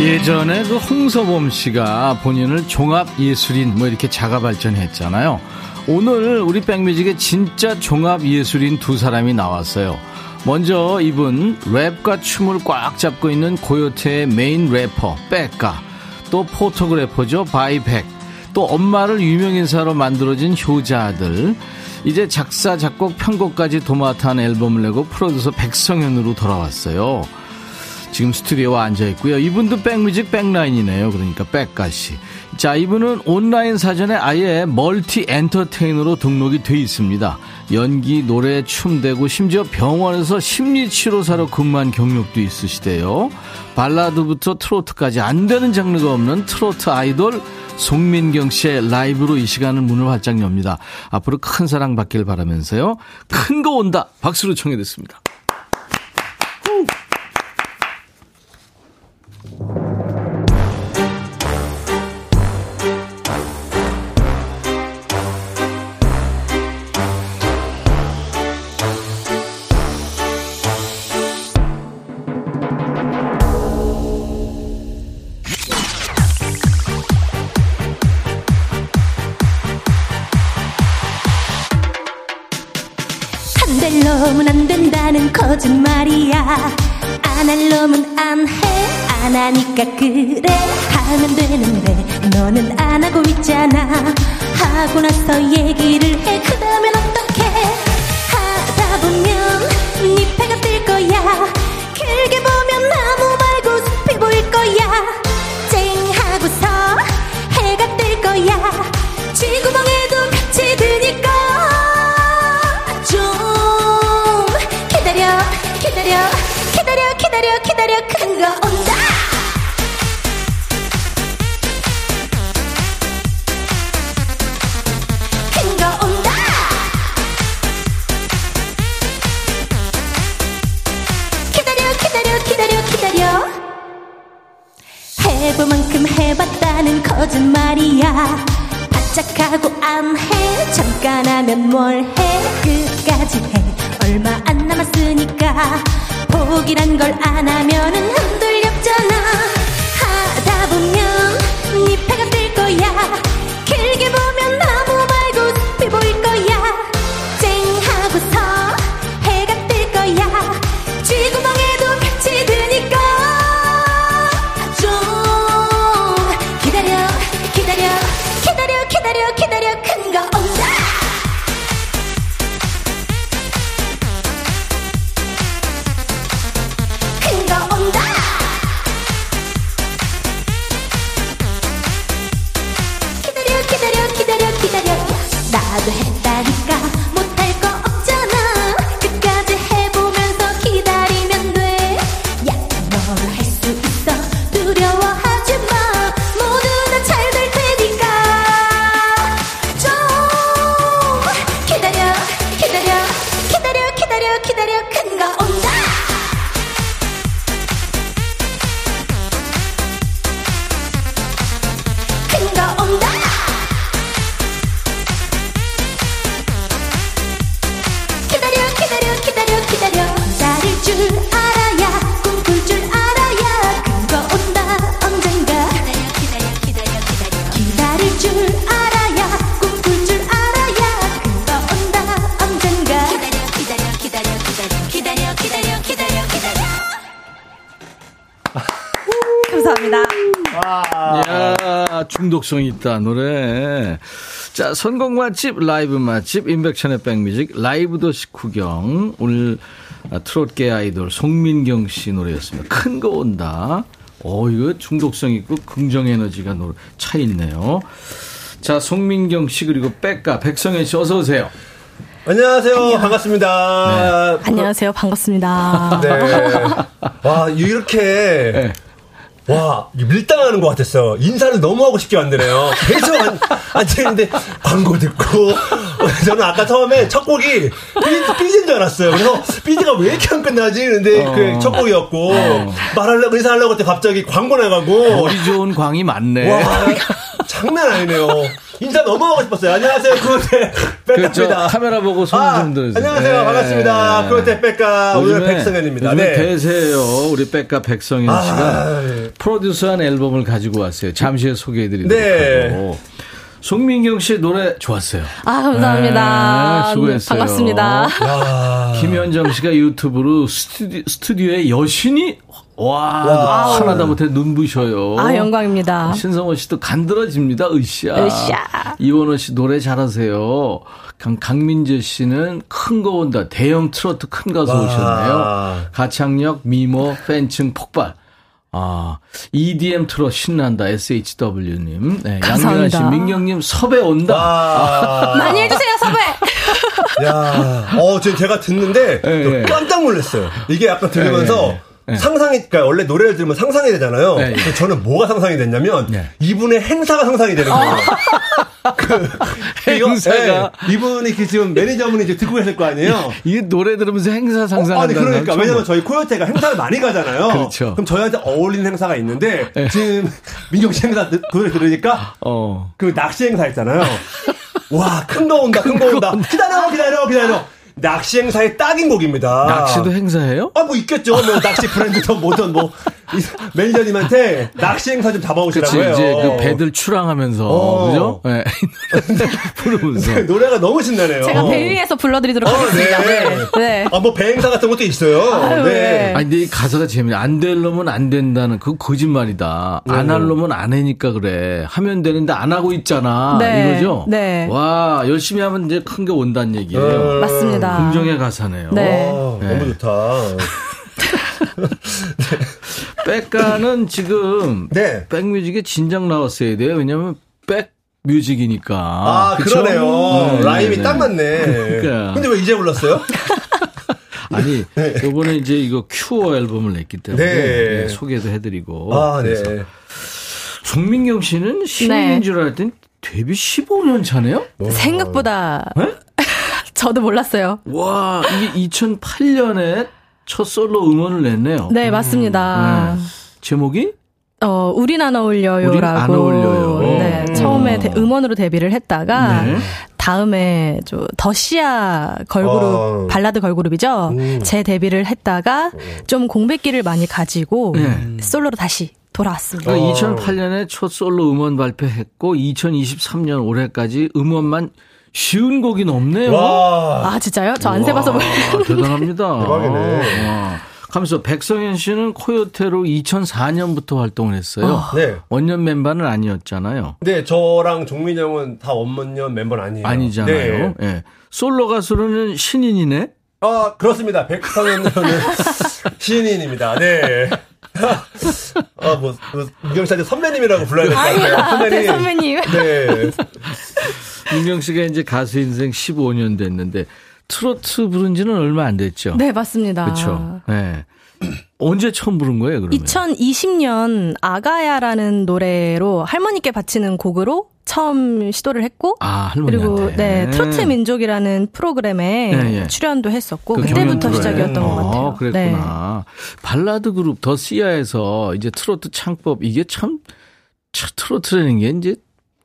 예전에 그 홍서범 씨가 본인을 종합 예술인 뭐 이렇게 자가 발전했잖아요. 오늘 우리 백뮤직에 진짜 종합 예술인 두 사람이 나왔어요. 먼저 이분 랩과 춤을 꽉 잡고 있는 코요태의 메인 래퍼 백가 또 포토그래퍼죠 바이백 또 엄마를 유명인사로 만들어준 효자들 이제 작사 작곡 편곡까지 도맡아 앨범을 내고 프로듀서 백성현으로 돌아왔어요. 지금 스튜디오에 앉아 있고요. 이분도 백뮤직 백라인이네요. 그러니까 백가씨. 자, 이분은 온라인 사전에 아예 멀티 엔터테이너로 등록이 돼 있습니다. 연기, 노래, 춤 되고 심지어 병원에서 심리 치료사로 근무한 경력도 있으시대요. 발라드부터 트로트까지 안 되는 장르가 없는 트로트 아이돌 송민경 씨의 라이브로 이 시간을 문을 활짝 엽니다. 앞으로 큰 사랑 받길 바라면서요. 큰 거 온다. 박수로 청해 듣습니다. 거짓말이야. 안 할 놈은 안 해. 안 하니까 그래. 하면 되는데 너는 안 하고 있잖아. 하고 나서 얘기를 해. 그다음엔 어떡해? 하다 보면 네 패가 뜰 거야. 길게 보면 나 하면 뭘 해? 끝까지 해. 얼마 안 남았으니까. 포기란 걸 안 하면은 흔들 중독성 있다 노래. 자 선곡 맛집 라이브 맛집 임백천의 백뮤직 라이브 도시 구경 오늘 아, 트롯계 아이돌 송민경 씨 노래였습니다. 큰 거 온다. 어 이거 중독성 있고 긍정 에너지가 노- 차 있네요. 자 송민경 씨 그리고 백가 백성현 씨 어서 오세요. 안녕하세요. 반갑습니다. 안녕하세요. 반갑습니다. 네. 와, 이렇게. 네. 와, 밀당하는 것 같았어. 인사를 너무 하고 싶게 만드네요. 계속 안, 앉아있는데 광고 듣고. 저는 아까 처음에 첫 곡이 삐, 삐진 줄 알았어요. 그래서 삐지가 왜 이렇게 안 끝나지? 근데 어. 그첫 곡이었고. 말하려고, 인사하려고 했더니 갑자기 광고 나가고. 머리 좋은 광이 많네. 와, 장난 아니네요. 인사 너무 하고 싶었어요. 안녕하세요. 그때 그저 백가입니다. 카메라 보고 손 아, 좀 들어주세요. 안녕하세요. 네. 반갑습니다. 그때 백가 오늘 백성현입니다. 요즘에 네. 대세예요. 우리 백가 백성현 아, 씨가 네. 프로듀서한 앨범을 가지고 왔어요. 잠시 후에 소개해드리도록 네. 하고. 송민경 씨 노래 좋았어요. 아, 감사합니다. 네, 수고했어요. 반갑습니다. 김현정 씨가 유튜브로 스튜디, 스튜디오에 여신이 와, 와. 하나다 못해 눈부셔요. 아, 영광입니다. 신성원 씨도 간드러집니다. 으쌰. 으쌰. 이원호 씨 노래 잘하세요. 강, 강민재 씨는 큰 거 온다. 대형 트로트 큰 가수 와. 오셨네요. 가창력, 미모, 팬층 폭발. 아, EDM 트롯 신난다. SHW님. 네, 양민아 씨. 민경님 섭외 온다. 와. [LAUGHS] 많이 해주세요, 섭외! [LAUGHS] 야, 어, 저 제가 듣는데 네. 깜짝 놀랐어요. 이게 약간 들으면서 네, 네. 상상이, 그러니까 원래 노래를 들으면 상상이 되잖아요. 네, 네. 저는 뭐가 상상이 됐냐면 네. 이분의 행사가 상상이 되는 거예요. [LAUGHS] 그, 행사가. 네, 이분이 그 지금 매니저분이 이제 듣고 계실 거 아니에요. 이게 노래 들으면서 행사 상상한다. 어, 아니 그러니까 왜냐면 저희 코요태가 행사를 많이 가잖아요. 그렇죠. 그럼 저희한테 어울리는 행사가 있는데 네. 지금 민경 씨 행사 드- 노래 들으니까 어. 그 낚시 행사 있잖아요. 와, 큰 거 온다, 큰 거 온다. 기다려, 기다려, 기다려. 낚시 행사의 딱인 곡입니다. 낚시도 행사해요? 아, 뭐 있겠죠. 뭐 낚시 브랜드든 뭐든 뭐이 매니저님한테 낚시 행사 좀 잡아오시라고 그치, 해요. 이제 그 배들 출항하면서, 어. 그죠? 예. [LAUGHS] 부르면서. 노래가 너무 신나네요. 제가 배 위에서 불러드리도록 어, 하겠습니다. 네. 네. 네. 아, 뭐 배행사 같은 것도 있어요. 아유, 네. 네. 아니, 근데 이 가사가 재미있네. 안 될 놈은 안 된다는 그 거짓말이다. 안 할 놈은 안 하니까 그래. 하면 되는데 안 하고 있잖아. 네. 이거죠? 네. 와, 열심히 하면 이제 큰 게 온다는 얘기예요. 맞습니다. 긍정의 가사네요. 네. 아, 네. 너무 좋다. [LAUGHS] 백가는 지금 네. 백뮤직에 진작 나왔어야 돼요. 왜냐면 백 뮤직이니까. 아, 그쵸? 그러네요. 네, 라임이 네, 딱 네. 맞네. 그러니까. 근데 왜 이제 불렀어요? [LAUGHS] 아니, 요번에 이제 이거 큐어 앨범을 냈기 때문에 네. 네, 소개도 해드리고. 아, 네. 그래서 송민경 씨는 신인인 네. 줄 알았더니 데뷔 15년 차네요? 생각보다 네? 저도 몰랐어요. 와, 이게 2008년에 첫 솔로 음원을 냈네요. 네, 맞습니다. 네. 제목이? 어, 우린 안 어울려요라고. 우린 안 어울려요. 네. 음. 처음에 데, 음원으로 데뷔를 했다가 네. 다음에 저 더시아 걸그룹 어. 발라드 걸그룹이죠. 음. 재 데뷔를 했다가 좀 공백기를 많이 가지고 네. 솔로로 다시 돌아왔습니다. 그러니까 2008년에 첫 솔로 음원 발표했고 2023년 올해까지 음원만 쉬운 곡이 넘네요. 와. 아 진짜요? 저 안 세봐서 몰라요. 아, [LAUGHS] 대단합니다. 대박이네. 와. 가면서 백성현 씨는 코요테로 2004년부터 활동을 했어요. 네. 원년 멤버는 아니었잖아요. 근데 저랑 종민 형은 다 원문년 멤버는 아니에요. 아니잖아요. 네. 예. 솔로 가수로는 신인이네. 아, 그렇습니다. 백성현은 [LAUGHS] 신인입니다. 네. 아, 뭐, 뭐 유경 씨한테 선배님이라고 불러야 될것 같아요. 아니야, 네, 선배님. 네. 윤경 씨가 이제 가수 인생 15년 됐는데 트로트 부른 지는 얼마 안 됐죠. 네 맞습니다. 그렇죠. 네. 언제 처음 부른 거예요, 그러면? 2020년 아가야라는 노래로 할머니께 바치는 곡으로 처음 시도를 했고 아. 그리고 네 트로트 민족이라는 프로그램에 네, 예. 출연도 했었고 그 그때부터. 시작이었던 것 같아요. 어, 그랬구나. 발라드 그룹 더 시아에서 이제 트로트 창법 이게 참, 참 트로트라는 게 이제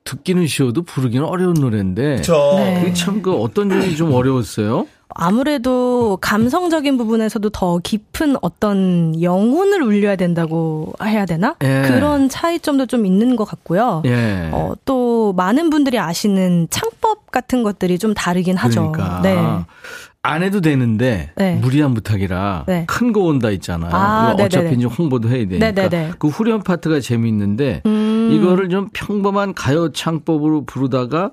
듣기는 쉬워도 부르기는 어려운 노래인데. 그쵸. 네. 그게 참그 어떤 점이 좀 어려웠어요? 아무래도 감성적인 부분에서도 더 깊은 어떤 영혼을 울려야 된다고 해야 되나? 예. 그런 차이점도 좀 있는 것 같고요. 예. 어, 또 많은 분들이 아시는 창법 같은 것들이 좀 다르긴 하죠. 그러니까. 네. 안 해도 되는데 네. 무리한 부탁이라 네. 큰거 온다 있잖아요. 아, 어차피. 이제 홍보도 해야 되니까 네네네. 그 후렴 파트가 재미있는데 음. 이거를 좀 평범한 가요 창법으로 부르다가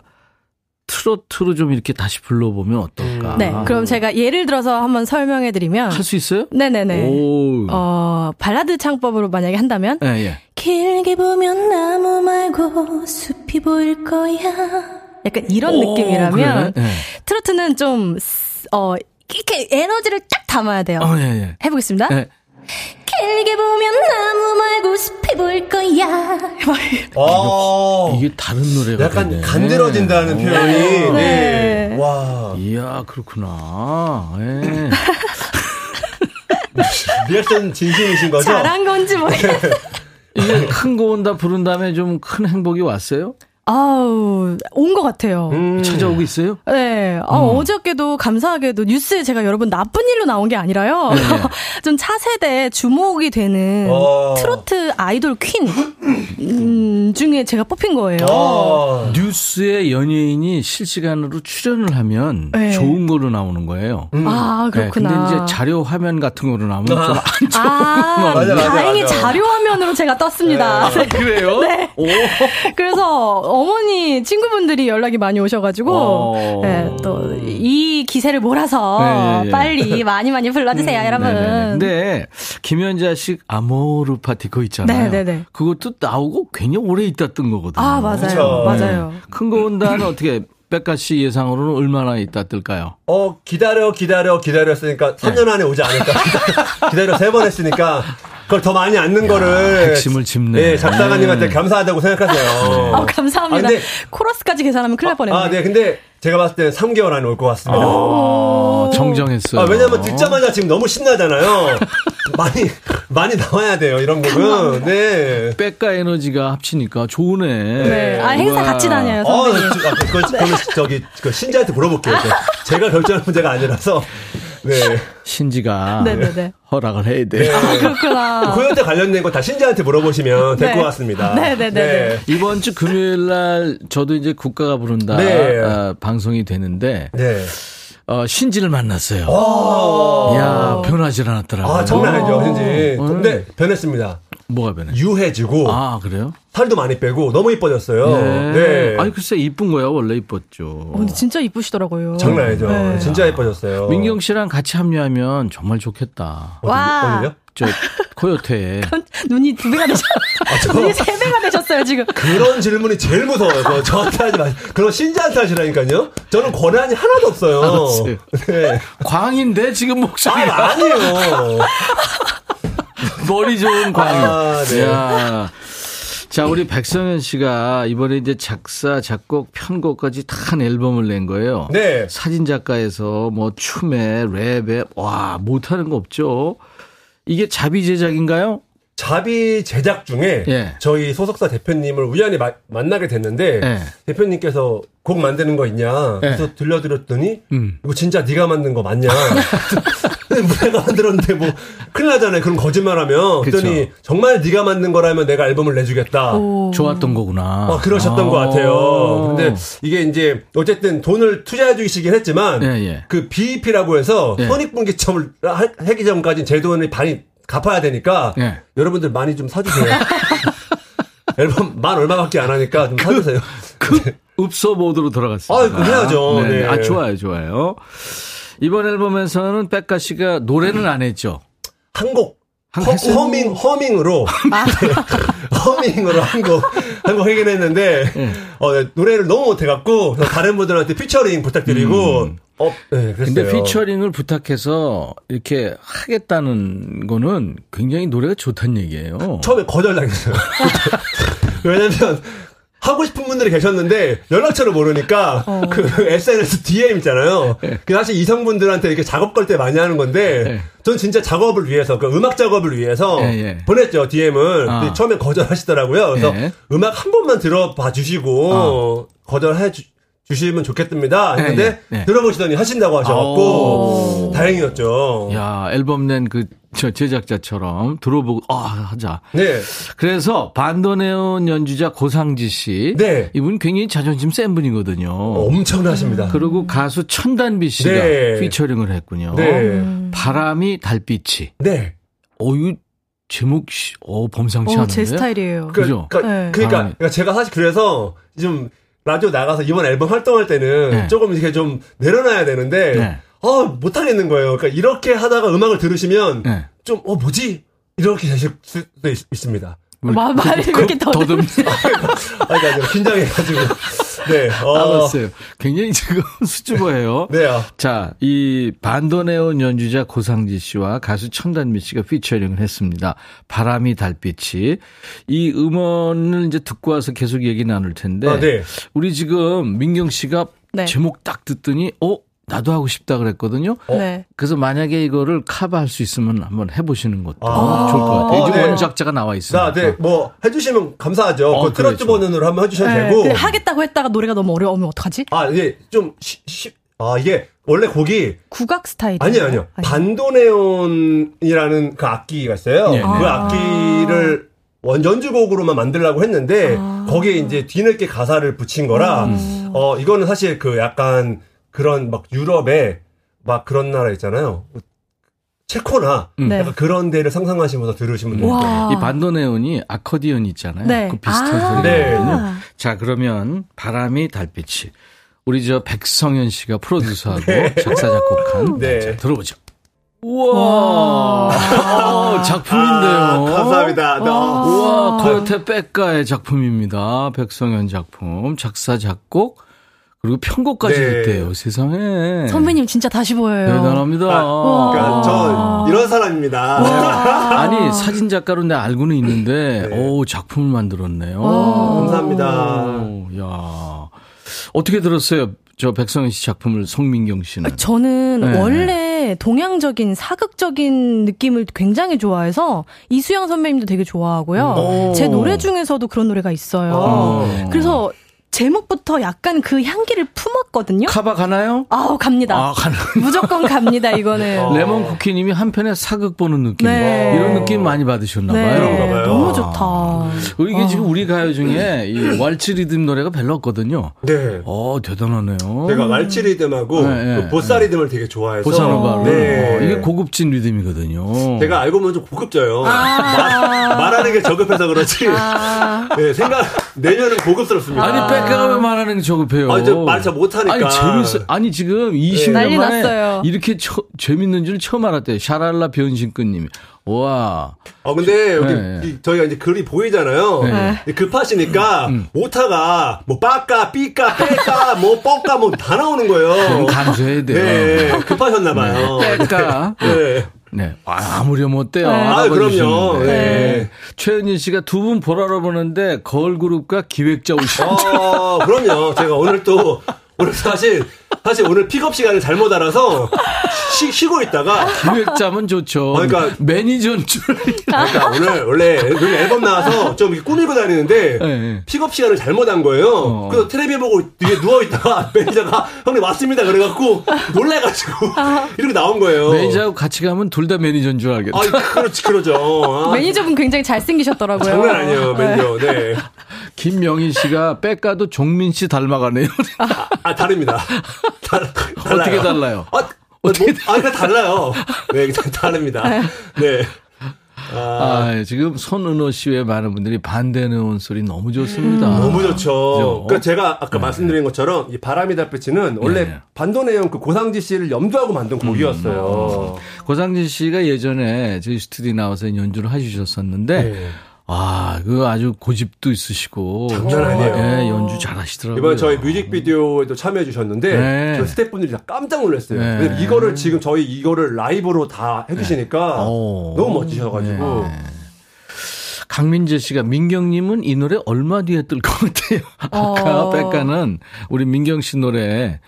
트로트로 좀 이렇게 다시 불러보면 어떨까? 네. 그럼 제가 예를 들어서 한번 설명해 드리면 할 수 있어요? 네네네. 오. 어, 발라드 창법으로 만약에 한다면 예, 예. 길게 보면 나무 말고 숲이 보일 거야. 약간 이런 오, 느낌이라면 그래? 예. 트로트는 좀 어, 이렇게 에너지를 쫙 담아야 돼요. 어, 예, 예. 해보겠습니다. 예. 길게 보면 나무 말고 숲이 보일 거야. 아, 이게 다른 노래가 약간 되네. 간드러진다는 표현이. 네. 네. 와. 이야, 그렇구나. 예. [LAUGHS] 리액션 진심이신 거죠? 잘한 건지 모르겠어요. 이게 큰 거 온다 부른 다음에 좀 큰 행복이 왔어요? 아우, 온 것 같아요. 음. 찾아오고 있어요? 네. 어, 음. 어저께도 감사하게도 뉴스에 제가 여러분 나쁜 일로 나온 게 아니라요. 네. [LAUGHS] 좀 차세대 주목이 되는 어. 트로트 아이돌 퀸 음, 중에 제가 뽑힌 거예요. 아. 뉴스에 연예인이 실시간으로 출연을 하면 네. 좋은 거로 나오는 거예요. 아, 네, 그렇구나. 근데 이제 자료 화면 같은 거로 나오면 좀안 좋은 아, 맞아, 맞아, 다행히 맞아. 자료 화면으로 제가 떴습니다. 거. 그래요? [LAUGHS] 네. 오. 그래서 어머니 친구분들이 연락이 많이 오셔가지고 어. 네, 또이 기세를 몰아서 네, 예, 예. 빨리 많이 많이 불러주세요, 여러분. 네네네. 근데 김연자식 아모르 파티 그거 있잖아요. 네네네. 그것도 나오고 괜히 오래 있다 뜬 거거든요. 아 맞아요, 그쵸. 맞아요. 큰 거 온다는 어떻게 백가 씨 예상으로는 얼마나 있다 뜰까요? 어, 기다려, 기다려, 기다려 했으니까 3년 안에 오지 않을까. [LAUGHS] 기다려 세번 했으니까 그걸 더 많이 앉는 거를. 핵심을 짚네. 네, 작사가님한테 감사하다고 생각하세요. 어, 감사합니다. 아, 근데- 코러스까지 계산하면 큰일 날 뻔했네. 아, 네, 근데 제가 봤을 때는 3개월 안에 올 것 같습니다. 아, 정정했어요. 아, 왜냐면 듣자마자 지금 너무 신나잖아요. [LAUGHS] 많이, 많이 나와야 돼요, 이런 곡은. 네. 백가 에너지가 합치니까 좋으네. 네. 아, 행사 우와. 같이 다녀요, 어, 선배님. 저, 아, 그건, 그건 저기, 그 신지한테 물어볼게요. 그 제가 결정할 문제가 아니라서. 네. 신지가 네네네. 허락을 해야 돼. 아, 그렇구나. 코요태 관련된 거 다 신지한테 물어보시면 될 네. 것 같습니다. 네네네 네. 이번 주 금요일 날 저도 이제 국가가 부른다 네. 아, 방송이 되는데 네. 어, 신지를 만났어요. 아, 야 변하질 않았더라고요. 아, 장난 아니죠, 신지. 어. 근데 변했습니다. 뭐가 변해? 유해지고, 아 그래요? 살도 많이 빼고, 너무 이뻐졌어요. 네. 네. 아니 글쎄 이쁜 거야 원래 이뻤죠. 어, 근데 진짜 이쁘시더라고요. 장난 아니죠. 네. 진짜 이뻐졌어요. 민경 씨랑 같이 합류하면 정말 좋겠다. 와. 어디요? 저 코요태에 [LAUGHS] 눈이 두 배가 되셨, 아, 눈이 세 배가 되셨어요, 지금. 그런 질문이 제일 무서워요. 저한테 하지 마세요. 그런 신지한테 하시라니까요. 저는 권한이 하나도 없어요. 알았어요. 네. 광인데 지금 목소리가 아, 아니에요. [LAUGHS] [LAUGHS] 머리 좋은 광인. 아, 네. 야. 자, 우리 백성현 씨가 이번에 이제 작사, 작곡, 편곡까지 다 한 앨범을 낸 거예요. 네. 사진 작가에서 뭐 춤에 랩에 와 못하는 거 없죠. 이게 자비 제작인가요? 자비 제작 중에 예. 저희 소속사 대표님을 우연히 마, 만나게 됐는데 예. 대표님께서 곡 만드는 거 있냐 예. 그래서 들려드렸더니 음. 이거 진짜 네가 만든 거 맞냐 [LAUGHS] [LAUGHS] 내가 만들었는데 뭐 큰일 나잖아요 그런 거짓말하면 그랬더니 정말 네가 만든 거라면 내가 앨범을 내주겠다 오. 좋았던 거구나 어, 그러셨던 아. 것 같아요 근데 이게 이제 어쨌든 돈을 투자해 주시긴 했지만 예, 예. 그 BEP라고 해서 예. 손익분기점을 하기 전까지 제 돈이 반이 갚아야 되니까 네. 여러분들 많이 좀 사주세요. [LAUGHS] 앨범 만 얼마밖에 안 하니까 좀 사주세요. 그, [LAUGHS] 그 읍소 모드로 돌아갔습니다. 아, 그 해야죠. 네. 네. 아, 좋아요, 좋아요. 이번 앨범에서는 백가 씨가 노래는 안 했죠. 한 곡. 한 허, 허밍, 허밍으로. 아. [LAUGHS] 허밍으로 한 곡, 한곡 하긴 했는데, 네. 어, 노래를 너무 못해갖고, 다른 분들한테 피처링 부탁드리고, 음. 어, 네, 근데 피처링을 부탁해서 이렇게 하겠다는 거는 굉장히 노래가 좋다는 얘기예요. 처음에 거절당했어요. [LAUGHS] 왜냐면 하고 싶은 분들이 계셨는데 연락처를 모르니까 어. [LAUGHS] 그 SNS DM 있잖아요. 네. 그 사실 이성분들한테 이렇게 작업 걸 때 많이 하는 건데 네. 전 진짜 작업을 위해서 그 음악 작업을 위해서 네, 보냈죠 DM을. 아. 처음에 거절하시더라고요. 그래서 예. 음악 한 번만 들어봐 주시고 어. 거절해 주, 주시면 좋겠습니다. 했는데 네, 네, 네. 들어보시더니 하신다고 하셔갖고 다행이었죠. 야 앨범 낸그저 제작자처럼 들어보고 아 하자. 네. 그래서 반도네온 연주자 고상지 씨. 네. 이분 굉장히 자존심 센 분이거든요. 엄청나십니다. 그리고 가수 천단비 씨가 네. 피처링을 했군요. 네. 바람이 달빛이. 네. 어유 제목 어 범상치 않은데. 제 스타일이에요. 그죠? 그러니까, 그러니까, 그러니까, 그러니까 제가 사실 그래서 좀 라디오 나가서 이번 앨범 활동할 때는 네. 조금 이렇게 좀 내려놔야 되는데 네. 어 못 하겠는 거예요. 그러니까 이렇게 하다가 음악을 들으시면 네. 좀 어 뭐지 이렇게 되실 수도 있, 습니다 마, 말이 그, 이렇게 더듬. [LAUGHS] 아니, 아니, 긴장해가지고. 네. 어. 알았어요. 굉장히 지금 [LAUGHS] 수줍어해요. 네. 자, 이 반도네온 연주자 고상지 씨와 가수 천단미 씨가 피처링을 했습니다. 바람이 달빛이. 이 음원을 이제 듣고 와서 계속 얘기 나눌 텐데. 아, 네. 우리 지금 민경 씨가 네. 제목 딱 듣더니, 어? 나도 하고 싶다 그랬거든요. 어? 네. 그래서 만약에 이거를 커버할 수 있으면 한번 해보시는 것도 아~ 좋을 것 같아요. 이제 네. 원작자가 나와 있어요. 아, 네, 뭐 해주시면 감사하죠. 어, 그 트로트 버전으로 한번 해주셔도 네. 되고. 하겠다고 했다가 노래가 너무 어려우면 어떡하지? 아, 이게 좀 시, 시, 아 이게 원래 곡이 국악 스타일 아니요 아니요 아니. 반도네온이라는 그 악기가 있어요. 네. 그 아. 악기를 원 연주곡으로만 만들라고 했는데 아. 거기에 이제 뒤늦게 가사를 붙인 거라 음. 어 이거는 사실 그 약간 그런 막 유럽에 막 그런 나라 있잖아요. 체코나 음. 약간 그런 데를 상상하시면서 들으시면 돼요. 이 반도네온이 아코디언 있잖아요. 네. 그 비슷한 아~ 소리거든요. 네. 자 그러면 바람이 달빛이 우리 저 백성현 씨가 프로듀서하고 네. 작사 작곡한 네. 자, 들어보죠. 우와 어, 작품인데요. 아, 감사합니다. 우와 코요테 백가의 작품입니다. 백성현 작품 작사 작곡 그리고 편곡까지 네. 했대요. 세상에. 선배님 진짜 다시 보여요. 대단합니다. 아, 그러니까 저 이런 사람입니다. [LAUGHS] 아니 사진 작가로 내 알고는 있는데 네. 오 작품을 만들었네요. 감사합니다. 오, 야 어떻게 들었어요? 저 백성현 씨 작품을 송민경 씨는? 저는 네. 원래 동양적인 사극적인 느낌을 굉장히 좋아해서 이수영 선배님도 되게 좋아하고요. 오. 제 노래 중에서도 그런 노래가 있어요. 오. 그래서 제목부터 약간 그 향기를 품었거든요. 카바 가나요? 아, 갑니다. 아, 가나 [LAUGHS] 무조건 갑니다. 이거는. 어. 레몬 쿠키님이 한편에 사극 보는 느낌. 네. 이런 느낌 많이 받으셨나 네. 봐요. 너무 좋다. 어, 이게 어. 지금 우리 가요 중에 이 왈츠 리듬 노래가 별로 없거든요. 네. 어, 대단하네요. 제가 왈츠 리듬하고 네, 네. 그 보사 리듬을 되게 좋아해서. 보사노바로. 네. 어, 이게 고급진 리듬이거든요. 제가 알고 보면 좀 고급져요. 아~ 말, 하는 게 저급해서 그렇지. 아~ 네, 생각 내년은 고급스럽습니다. 아니 왜 말하는 게 저급해요? 아니, 말잘 못하니까. 아니, 재밌어. 아니, 지금 20년 네. 만에 났어요. 이렇게 처, 재밌는 줄 처음 알았대요. 샤랄라 변신꾼님이. 와. 아, 근데 여기 네. 저희가 이제 글이 보이잖아요. 네. 급하시니까 음. 오타가 뭐 빠까, 삐까, 빼까, 뭐 뻑까 뭐 다 나오는 거예요. 감수해야 돼요. 네. 급하셨나 봐요. 네. 빼까. 네. 네. 아, 무렴 어때요? 네. 아, 그럼요. 네. 네. 최은진 씨가 두 분 보라로 보는데 거울그룹과 기획자 오신. 아, 그럼요. 제가 오늘 또, 오늘 사실 사실 오늘 픽업 시간을 잘못 알아서 쉬, 쉬고 있다가 기획자면 좋죠. 그러니까 매니저인 줄. 그러니까 오늘 원래 앨범 나와서 좀 꾸미고 다니는데 네. 픽업 시간을 잘못 한 거예요. 어. 그래서 텔레비 보고 뒤에 누워 있다가 [LAUGHS] 매니저가 형님 왔습니다 그래갖고 놀래가지고 아. 이렇게 나온 거예요. 매니저하고 같이 가면 둘 다 매니저인 줄 알겠다. 아, 그렇지 그러죠. 아. 매니저분 굉장히 잘생기셨더라고요. 장난 아니에요 매니저. 네. 김명희 씨가 백가도 종민 씨 닮아가네요. 아, 아 다릅니다. 달, 어떻게 달라요? 아, 어떻게? 뭐, 아, 달라요. 네, 다릅니다. 네. 아, 아, 지금 손은호 씨 외에 많은 분들이 반대는 소리 너무 좋습니다. 음, 너무 좋죠. 그러니까 제가 아까 네. 말씀드린 것처럼 이 바람이 달빛이는 원래 네. 반도네온 그 고상지 씨를 염두하고 만든 곡이었어요. 음. 고상지 씨가 예전에 저희 스튜디오 나와서 연주를 해주셨었는데 네. 아, 그 아주 고집도 있으시고. 장난 아니에요. 네, 연주 잘 하시더라고요. 이번 저희 뮤직비디오에도 참여해 주셨는데, 네. 저 스태프분들이 다 깜짝 놀랐어요. 네. 이거를 지금 저희 이거를 라이브로 다 해주시니까 네. 너무 멋지셔가지고. 네. 강민재 씨가 민경님은 이 노래 얼마 뒤에 뜰 것 같아요. [LAUGHS] 아까 어. 백가는 우리 민경 씨 노래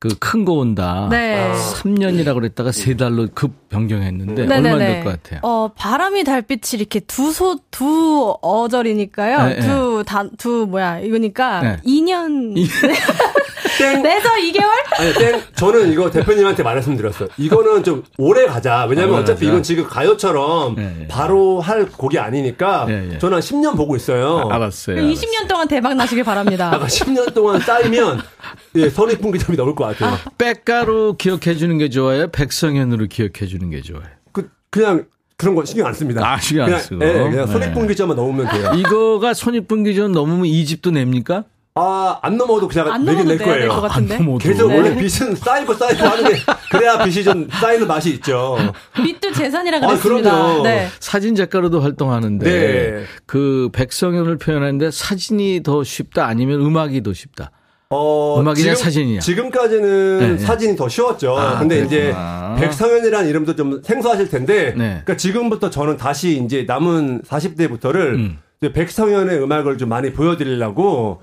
그큰 거 온다. 네. 3년이라고 그랬다가 세 달로 급 변경했는데 네네네. 얼마 될것 같아요? 어, 바람이 달빛이 이렇게 두 소, 두 어절이니까요. 네, 두, 네. 단, 두, 뭐야, 이거니까 네. 2년. 땡. [LAUGHS] 내서 2개월? 아니, 땡. 저는 이거 대표님한테 말씀드렸어요. 이거는 좀 오래 가자. 왜냐면 어, 차피 이건 지금 가요처럼 네, 네. 바로 할 곡이 아니니까 네, 저는 한 10년 보고 있어요. 아, 알았어요. 20년 동안 대박 나시길 바랍니다. 아까 10년 동안 쌓이면 예, 선입분기점이 넘을 것 같아요. 아, 백가로 기억해 주는 게 좋아요? 백성현으로 기억해 주는 게 좋아요? 그, 그냥 그런 거 신경 안 씁니다. 아, 신경 안 쓰고. 예, 그냥 손익분기점만 네. 넘으면 돼요. 이거가 손익분기점 넘으면 이 집도 냅니까? 아, 안 넘어도 그냥 안 내긴 낼 거예요. 안 넘어도. 계속 네. 원래 빚은 쌓이고 쌓이고 하는데 그래야 빚이 좀 쌓이는 맛이 있죠. 빚도 재산이라 그랬습니다. 아, 그럼요. 네. 사진 작가로도 활동하는데 네. 그 백성현을 표현하는데 사진이 더 쉽다 아니면 음악이 더 쉽다. 어, 음악이냐 지금, 사진이냐? 지금까지는 네, 네. 사진이 더 쉬웠죠. 아, 근데 그렇구나. 이제 백성현이라는 이름도 좀 생소하실 텐데, 네. 그러니까 지금부터 저는 다시 이제 남은 40대부터를 음. 백성현의 음악을 좀 많이 보여드리려고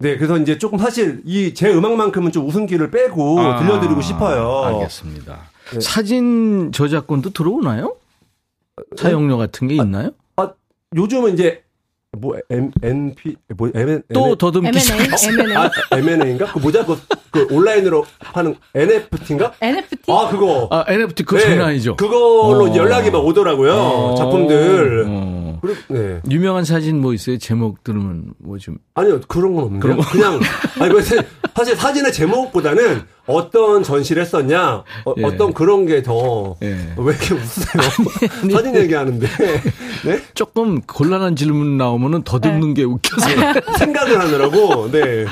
네, 그래서 이제 조금 사실 이 제 음악만큼은 좀 웃음기를 빼고 아, 들려드리고 싶어요. 알겠습니다. 네. 사진 저작권도 들어오나요? 사용료 같은 게 있나요? 아, 아 요즘은 이제 뭐 M N P 뭐 M N 또 더듬기 M&A 아, M&A인가? 그 모자 그, 그 온라인으로 하는 NFT인가? NFT? 아 그거. 아 NFT 그거 네, 아니죠? 그걸로 어. 연락이 막 오더라고요. 어. 작품들. 어. 그래, 네. 유명한 사진 뭐 있어요? 제목 들으면 뭐 좀. 아니요, 그런 건 없는데. 그런 그냥, 아니, 뭐, 사실 사진의 제목보다는 어떤 전시를 했었냐, 어, 예. 떤 그런 게 더, 예. 왜 이렇게 웃으세요? 아니, [LAUGHS] 사진 얘기하는데. 네? 조금 곤란한 질문 나오면은 더듬는 네. 게 웃겨서. [LAUGHS] 생각을 하느라고, 네.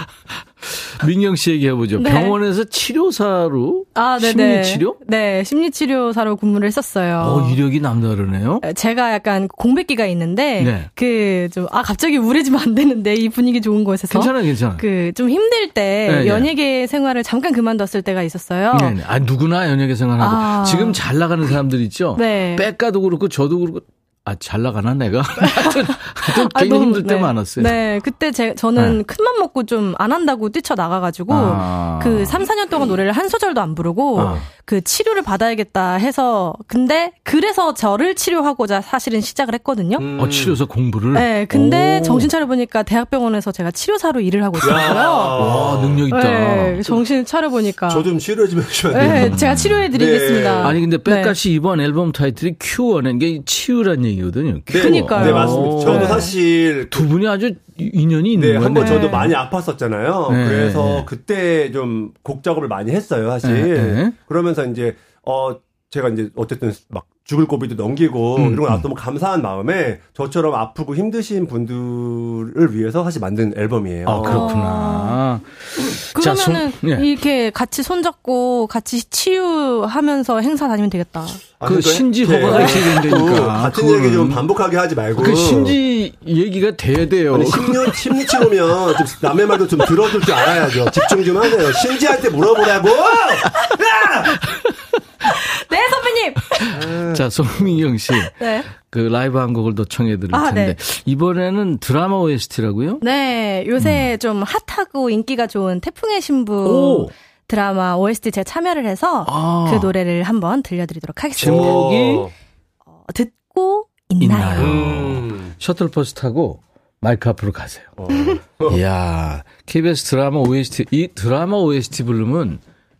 민경 씨 얘기해 보죠. 네. 병원에서 치료사로 아, 심리 치료? 네, 심리 치료사로 근무를 했었어요. 어, 이력이 남다르네요. 제가 약간 공백기가 있는데 네. 그좀 아 갑자기 우울해지면 안 되는데 이 분위기 좋은 곳에서 괜찮아, 괜찮아. 그 좀 힘들 때 네, 네, 연예계 생활을 잠깐 그만뒀을 때가 있었어요. 네, 네. 아 누구나 연예계 생활하고 아. 지금 잘 나가는 사람들 있죠. 네. 백가도 그렇고 저도 그렇고 아, 잘 나가나, 내가? [LAUGHS] 하여튼, 하여튼 아, 괜히 힘들 때 네. 많았어요. 네, 그때 제, 저는 네. 큰맘 먹고 좀 안 한다고 뛰쳐나가가지고, 아. 그 3, 4년 동안 노래를 한 소절도 안 부르고, 아. 그 치료를 받아야겠다 해서, 근데, 그래서 저를 치료하고자 사실은 시작을 했거든요. 음. 어, 치료사 공부를? 네, 근데 오. 정신 차려보니까 대학병원에서 제가 치료사로 일을 하고 있더라고요. 와, 능력 있다. 네, 정신 차려보니까. 저 좀 치료해 주면 좋아요. 네, 제가 치료해드리겠습니다. 네. 아니, 근데 네. 이번 앨범 타이틀이 큐어는 게 치유란 얘기 얘기거든요. 네, 그러니까요. 네, 맞습니다. 저도 네. 사실 두 분이 아주 인연이 있는 네, 한번 저도 많이 아팠었잖아요. 네. 그래서 그때 좀 곡 작업을 많이 했어요, 사실. 네. 그러면서 이제 어 제가 이제 어쨌든 막 죽을 고비도 넘기고 음, 이런 거 음. 너무 감사한 마음에 저처럼 아프고 힘드신 분들을 위해서 사실 만든 앨범이에요. 아 그렇구나. 그러면은 자, 손, 예. 이렇게 같이 손잡고 같이 치유하면서 행사 다니면 되겠다. 아, 그 신지 허가가 있어야 된다니까. 같은 얘기 좀 반복하게 하지 말고. 그 신지 얘기가 돼야 돼요. 아니, 심리, 심리치료면 좀 남의 말도 좀 들어줄 줄 알아야죠. 집중 좀 하세요. 신지한테 물어보라고! [LAUGHS] 네, 선배님! 자, 송민경 씨. 네. 그 라이브 한 곡을 더 청해 드릴 아, 텐데. 네. 이번에는 드라마 OST라고요? 네. 요새 음. 좀 핫하고 인기가 좋은 태풍의 신부. 오. 드라마 OST 제가 참여를 해서 아. 그 노래를 한번 들려드리도록 하겠습니다. 제목이 어, 듣고 있나요? 있나요? 음. 셔틀버스 타고 마이크 앞으로 가세요. 어. 이야, KBS 드라마 OST, 이 드라마 OST 부르면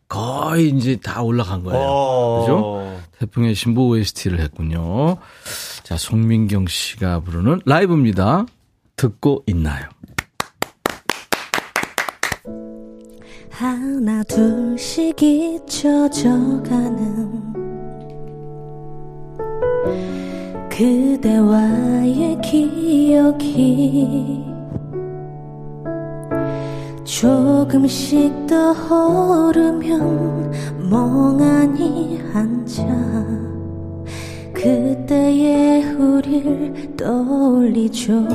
거의 이제 다 올라간 거예요. 어. 그죠? 태풍의 신부 OST를 했군요. 자, 송민경 씨가 부르는 라이브입니다. 듣고 있나요? 하나 둘씩 잊혀져가는 그대와의 기억이 조금씩 떠오르면 멍하니 앉아. 그때의 우릴 떠올리죠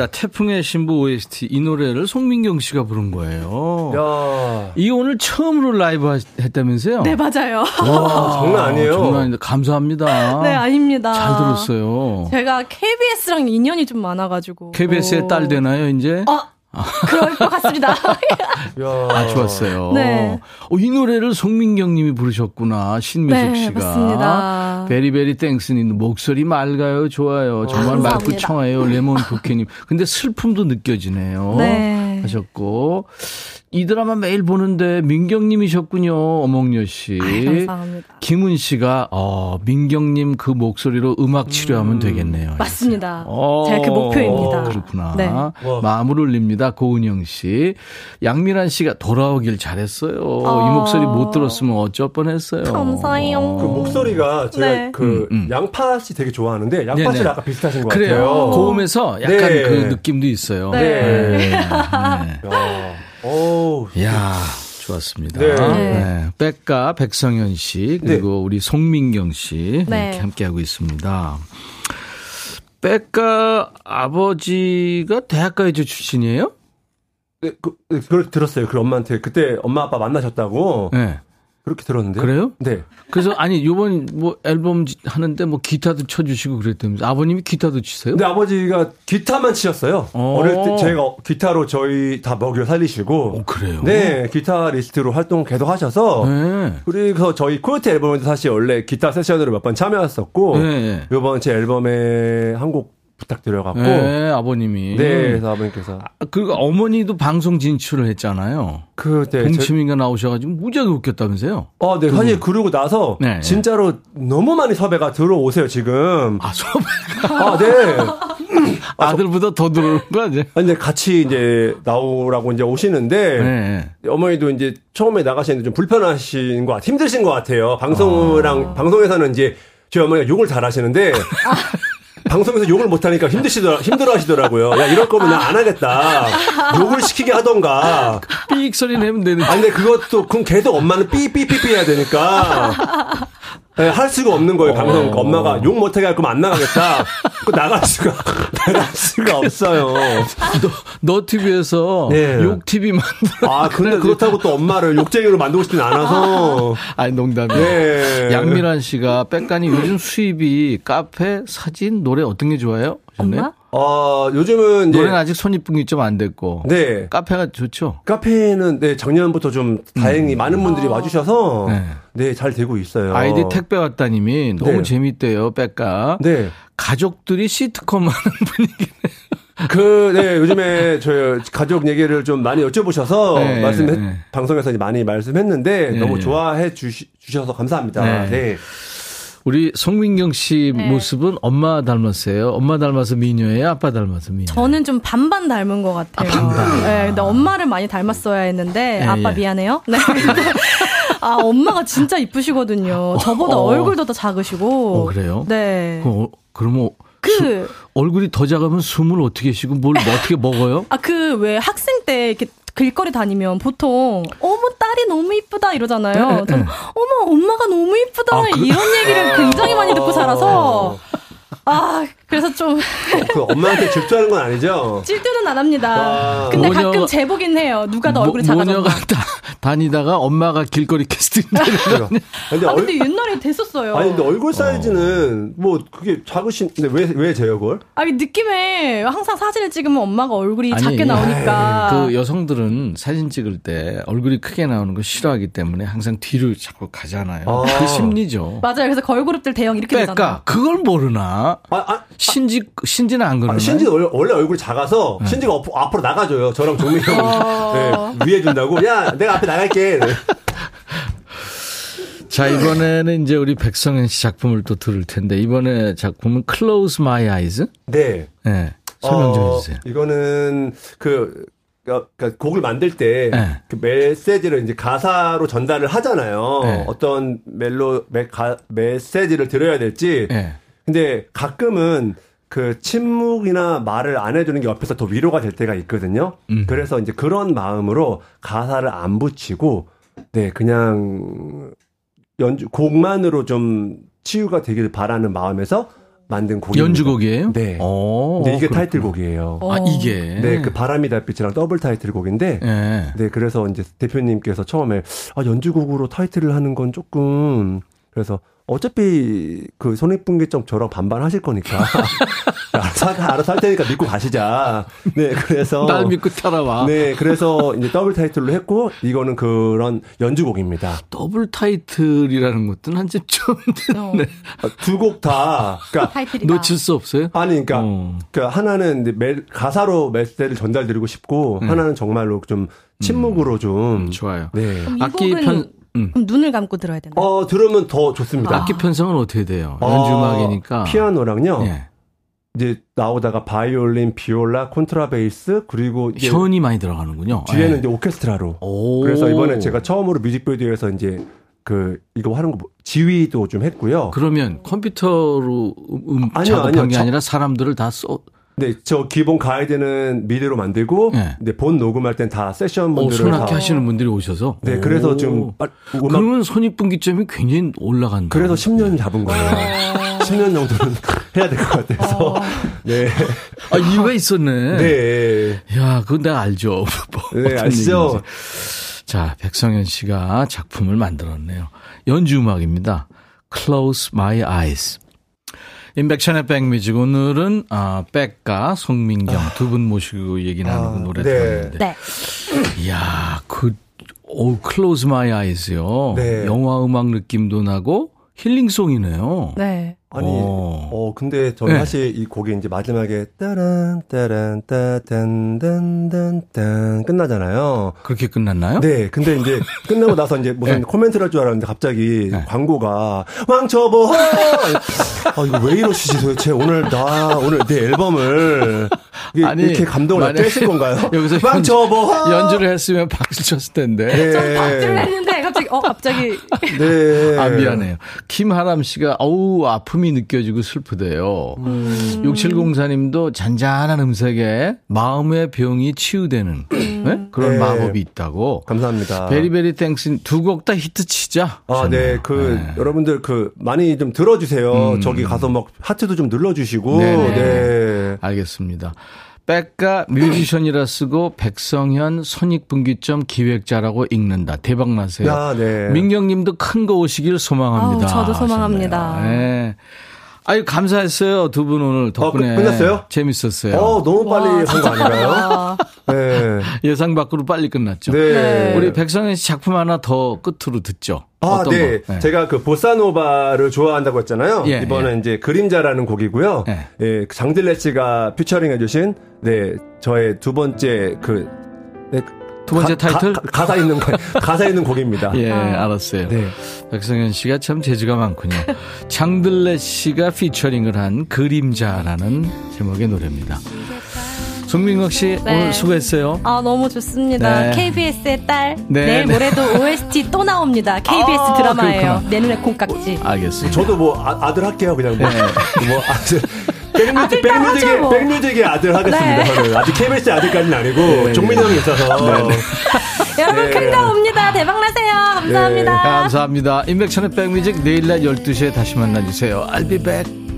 드라마입니다. 태풍의 신부 OST 이 노래를 송민경 씨가 부른 거예요. 야. 이 오늘 처음으로 라이브 하- 했다면서요? 네, 맞아요. 와, [LAUGHS] 장난 아니에요. 장난 아닌데 감사합니다. 네, 아닙니다. 잘 들었어요. 제가 KBS랑 인연이 좀 많아 가지고. KBS의 딸 되나요, 이제? 어, 그럴 것 같습니다. [LAUGHS] 야. 아, 좋았어요. 네. 어, 이 노래를 송민경 님이 부르셨구나. 신미숙 네, 씨가. 맞습니다. very very thanks 님 목소리 맑아요. 좋아요. 정말 맑고 감사합니다. 청아요. 레몬 부케 님. 근데 슬픔도 느껴지네요. 네. 하셨고. 이 드라마 매일 보는데 민경님이셨군요, 어몽여 씨. 아이, 감사합니다. 김은 씨가 어 민경님 그 목소리로 음악 치료하면 음. 되겠네요. 맞습니다. 어, 제가 그 목표입니다. 그렇구나. 네. 마음을 울립니다. 고은영 씨, 양민환 씨가 돌아오길 잘했어요. 어. 이 목소리 못 들었으면 어쩔 뻔했어요. 감사해요. 어. 그 목소리가 제가 네. 그 음, 음. 양파 씨 되게 좋아하는데 양파 씨랑 아까 비슷하신 것 그래요. 같아요. 고음에서 약간 네. 그 느낌도 있어요. 네. 네. 네. 오, 야. 좋았습니다. 네. 네. 백가 백성현 씨 그리고 네. 우리 송민경 씨 네. 이렇게 함께 하고 있습니다. 백가 아버지가 대학가요제 출신이에요? 네, 그, 네, 그걸 들었어요. 그 엄마한테 그때 엄마 아빠 만나셨다고. 네. 그렇게 들었는데. 그래요? 네. 그래서 아니 요번 뭐 앨범 하는데 뭐 기타도 쳐 주시고 그랬다면서 아버님이 기타도 치세요? 네 아버지가 기타만 치셨어요. 어. 어릴 때 제가 기타로 저희 다 먹여 살리시고. 어, 그래요? 네 기타리스트로 활동 계속 하셔서. 네. 그리고 저희 코요태 앨범에도 사실 원래 기타 세션으로 몇 번 참여했었고. 네. 요번 제 앨범에 한곡 부탁드려갖고. 네, 아버님이. 네, 그래서 아버님께서. 아, 그 어머니도 방송 진출을 했잖아요. 그, 네. 동치민가 나오셔가지고 무지하게 웃겼다면서요? 아, 네. 사실 그러고 나서 네. 진짜로 너무 많이 섭외가 들어오세요, 지금. 아, 섭외가? 아, 네. [LAUGHS] 아들보다 더 들어오는 거야, 이제. 아니, 같이 이제 나오라고 이제 오시는데. 네. 어머니도 이제 처음에 나가시는데 좀 불편하신 것 같아요. 힘드신 것 같아요. 방송이랑, 아. 방송에서는 이제 저희 어머니가 욕을 잘 하시는데. [LAUGHS] 방송에서 욕을 못하니까 힘드시더 힘들어 하시더라고요. 야, 이럴 거면 나 안 하겠다. 욕을 시키게 하던가. 삑 소리 내면 되는. 아니, 근데 그것도, 그럼 계속 엄마는 삐삐삐삐 해야 되니까. 네, 할 수가 없는 거예요, 방송. 어. 엄마가 욕 못하게 할 거면 안 나가겠다. 그 나갈 수가, [LAUGHS] 나갈 수가 없어요. 너, 너 TV에서 네. 욕 TV 만들어. 아, 근데 그렇다고 또 엄마를 욕쟁이로 만들고 싶진 않아서. [LAUGHS] 아니, 농담이에요. 네. 양미란 씨가 백간이 요즘 수입이 카페, 사진, 노래 어떤 게 좋아요? 엄마? 어, 요즘은 노래는 아직 손익분기 좀 안 됐고. 네. 카페가 좋죠. 카페는 네, 작년부터 좀 다행히 음. 많은 분들이 와 주셔서 네. 네. 잘 되고 있어요. 아이디 택배 왔다 님이 너무 네. 재밌대요, 백가. 네. 가족들이 시트콤 하는 [LAUGHS] 분위기네요. 그, 네, 요즘에 저 가족 얘기를 좀 많이 여쭤보셔서 네, 말씀, 네. 방송에서 많이 말씀했는데 네. 너무 좋아해 주시, 주셔서 감사합니다. 네. 네. 우리 송민경 씨 네. 모습은 엄마 닮았어요. 엄마 닮아서 미녀예요? 아빠 닮아서 미녀? 저는 좀 반반 닮은 것 같아요. 아, 반반. 네, 근데 엄마를 많이 닮았어야 했는데 네, 아빠 예. 미안해요. 네. [LAUGHS] 아 엄마가 진짜 이쁘시거든요. 저보다 어. 얼굴도 더 작으시고. 어, 그래요? 네. 그, 어, 그러면 그 수, 얼굴이 더 작으면 숨을 어떻게 쉬고 뭘 어떻게 먹어요? 아 그 왜 학생 때 이렇게 길거리 다니면 보통 어머 딸이 너무 이쁘다. 이러잖아요. 네, 네. 저는 어머 엄마가 너무 이쁘다. 아, 그... 이런 얘기를 굉장히 많이 듣고 살아서. 아, 그래서 좀. 어, 그 엄마한테 질투하는 건 아니죠? [LAUGHS] 질투는 안 합니다. 아, 근데 모녀가, 가끔 재보긴 해요. 누가 더 얼굴이 작아졌나. 모녀가 다, 다니다가 엄마가 길거리 캐스팅. 근데, 아, 근데 옛날에 됐었어요. 아니, 근데 얼굴 사이즈는 어. 뭐 그게 작으신, 근데 왜, 왜 재요, 그걸? 아니, 느낌에 항상 사진을 찍으면 엄마가 얼굴이 아니, 작게 나오니까. 그 여성들은 사진 찍을 때 얼굴이 크게 나오는 거 싫어하기 때문에 항상 뒤를 자꾸 가잖아요. 아. 그 심리죠. 맞아요. 그래서 걸그룹들 대형 이렇게 빼까 되잖아요. 그걸 모르나? 아, 아, 신지 신지는 안 그러나? 아, 신지 원래, 원래 얼굴이 작아서 네. 신지가 어, 앞으로 나가줘요. 저랑 종민 형 어... 네, 위해 준다고. 야, 내가 앞에 나갈게. 네. [LAUGHS] 자, 이번에는 이제 우리 백성현 씨 작품을 또 들을 텐데, 이번에 작품은 Close My Eyes? 네. 네. 설명 좀 어, 해주세요. 이거는 그, 그러니까 곡을 만들 때그 네. 그 메시지를 이제 가사로 전달을 하잖아요. 네. 어떤 멜로 메, 가, 메시지를 들어야 될지 네. 근데 가끔은 그 침묵이나 말을 안 해주는 게 옆에서 더 위로가 될 때가 있거든요. 음. 그래서 이제 그런 마음으로 가사를 안 붙이고, 네, 그냥 연주, 곡만으로 좀 치유가 되길 바라는 마음에서 만든 곡이 연주곡이에요? 네. 오, 근데 이게 그렇구나. 타이틀곡이에요. 아 이게 네, 그 바람이 달빛이랑 더블 타이틀곡인데 네. 네, 그래서 이제 대표님께서 처음에 아 연주곡으로 타이틀을 하는 건 조금 그래서 어차피 그 손익분기점 저랑 반반 하실 거니까 [LAUGHS] 알아서, 알아서 할 테니까 믿고 가시자. 네, 그래서 날 믿고 따라와. 네, 그래서 이제 더블 타이틀로 했고 이거는 그런 연주곡입니다. 더블 타이틀이라는 것도 한집 처음 듣네. 어. 두곡 다. 그러니까 놓칠 수 없어요? 아니, 그러니까, 어. 그러니까 하나는 매, 가사로 메시지를 전달드리고 싶고 음. 하나는 정말로 좀 침묵으로 좀 음, 좋아요. 네. 악기 편 음. 그럼 눈을 감고 들어야 되나요? 어, 들으면 더 좋습니다. 악기 편성은 어떻게 돼요? 아, 연주 음악이니까. 피아노랑요. 예. 이제 나오다가 바이올린, 비올라, 콘트라베이스 그리고 현이 많이 들어가는군요. 뒤에는 예. 이제 오케스트라로. 오. 그래서 이번에 제가 처음으로 뮤직비디오에서 이제 그 이거 하는 거 지휘도 좀 했고요. 그러면 컴퓨터로 음 아니요, 작업한 아니요. 게 아니라 사람들을 다 써. 네, 저 기본 가이드는 미디로 만들고, 네. 네, 본 녹음할 땐 다 세션 분들을 손악기 하시는 분들이 오셔서. 네, 오. 그래서 좀 음악 그러면 손익분기점이 굉장히 올라간다. 그래서 10년 잡은 거예요. 10년 정도는 [LAUGHS] 해야 될 것 같아서. 어. 네. 아 이유가 있었네. 네. 야, 그건 내가 알죠. [LAUGHS] 뭐 네, 아시죠. 자, 백성현 씨가 작품을 만들었네요. 연주 음악입니다. Close My Eyes. 임백천의 백뮤직 오늘은 아, 백가 송민경 아. 두분 모시고 얘기 나누고 아, 노래 네. 들었는데. 네. 이야, 그 오, Close My Eyes요. 네. 영화 음악 느낌도 나고 힐링송이네요. 네. 아니, 어, 어 근데 저는 네. 사실 이 곡이 이제 마지막에 따란 따란 따단 딴딴딴 끝나잖아요. 그렇게 끝났나요? 네. 근데 이제 끝나고 나서 이제 무슨 [LAUGHS] 네. 코멘트를 할 줄 알았는데 갑자기 네. 광고가 왕초보. 아 이거 왜 이러시지 도대체 오늘 나 오늘 내 앨범을 아니, 이렇게 감동을 떼실 건가요? 여기서 왕초보 연주를 했으면 박수 쳤을 텐데. 네. 저 박수를 했는데 갑자기 어 갑자기. 네. 아 미안해요. 김하람 씨가 어우 아픔 아픔이 느껴지고 슬프대요. 음. 6704님도 잔잔한 음색에 마음의 병이 치유되는 음. 네? 그런 네. 마법이 있다고. 감사합니다. 베리베리 Thanks 두 곡 다 히트 치자. 아, 네. 그 네. 여러분들 그 많이 좀 들어주세요. 음. 저기 가서 막 하트도 좀 눌러주시고. 네. 네. 알겠습니다. 백가 뮤지션이라 쓰고 백성현 손익분기점 기획자라고 읽는다. 대박 나세요. 아, 네. 민경님도 큰 거 오시길 소망합니다. 아우, 저도 소망합니다. 네. 아유 감사했어요 두 분 오늘 덕분에 어, 끝났어요? 재밌었어요. 어 너무 빨리 한 거 아닌가요? 네. [LAUGHS] 예상 밖으로 빨리 끝났죠. 네. 네. 우리 백성현 씨 작품 하나 더 끝으로 듣죠. 아, 네. 네. 제가 그 보사노바를 좋아한다고 했잖아요. 예, 이번엔 예. 이제 그림자라는 곡이고요. 예. 예 장들레 씨가 피처링 해주신 네 저의 두 번째 그 네, 두 번째 가, 타이틀? 가, 사 있는 거, 가사 있는 곡입니다. [LAUGHS] 예, 아. 알았어요. 네. 백성현 씨가 참 재주가 많군요. 장들레 씨가 피처링을 한 그림자라는 제목의 노래입니다. 송민국 씨 네. 오늘 수고했어요. 아 너무 좋습니다. 네. KBS의 딸 네. 내일 모레도 OST 또 나옵니다. KBS 아, 드라마예요. 그렇구나. 내 눈에 콩깍지. 알겠습니다. 저도 뭐 아, 들 할게요 그냥 뭐, 네. 뭐 아들 백뮤직, 백뮤직의, 뭐. 백뮤직의 아들 하겠습니다, 네. 저는. 아직 KBS 아들까지는 아니고, 네, 종민 형이 있어서. 네, 네. [LAUGHS] 여러분, 큰 거 옵니다. 대박나세요. 감사합니다. 감사합니다. 인백천의 백뮤직 내일 날 12시에 다시 만나주세요. I'll be back.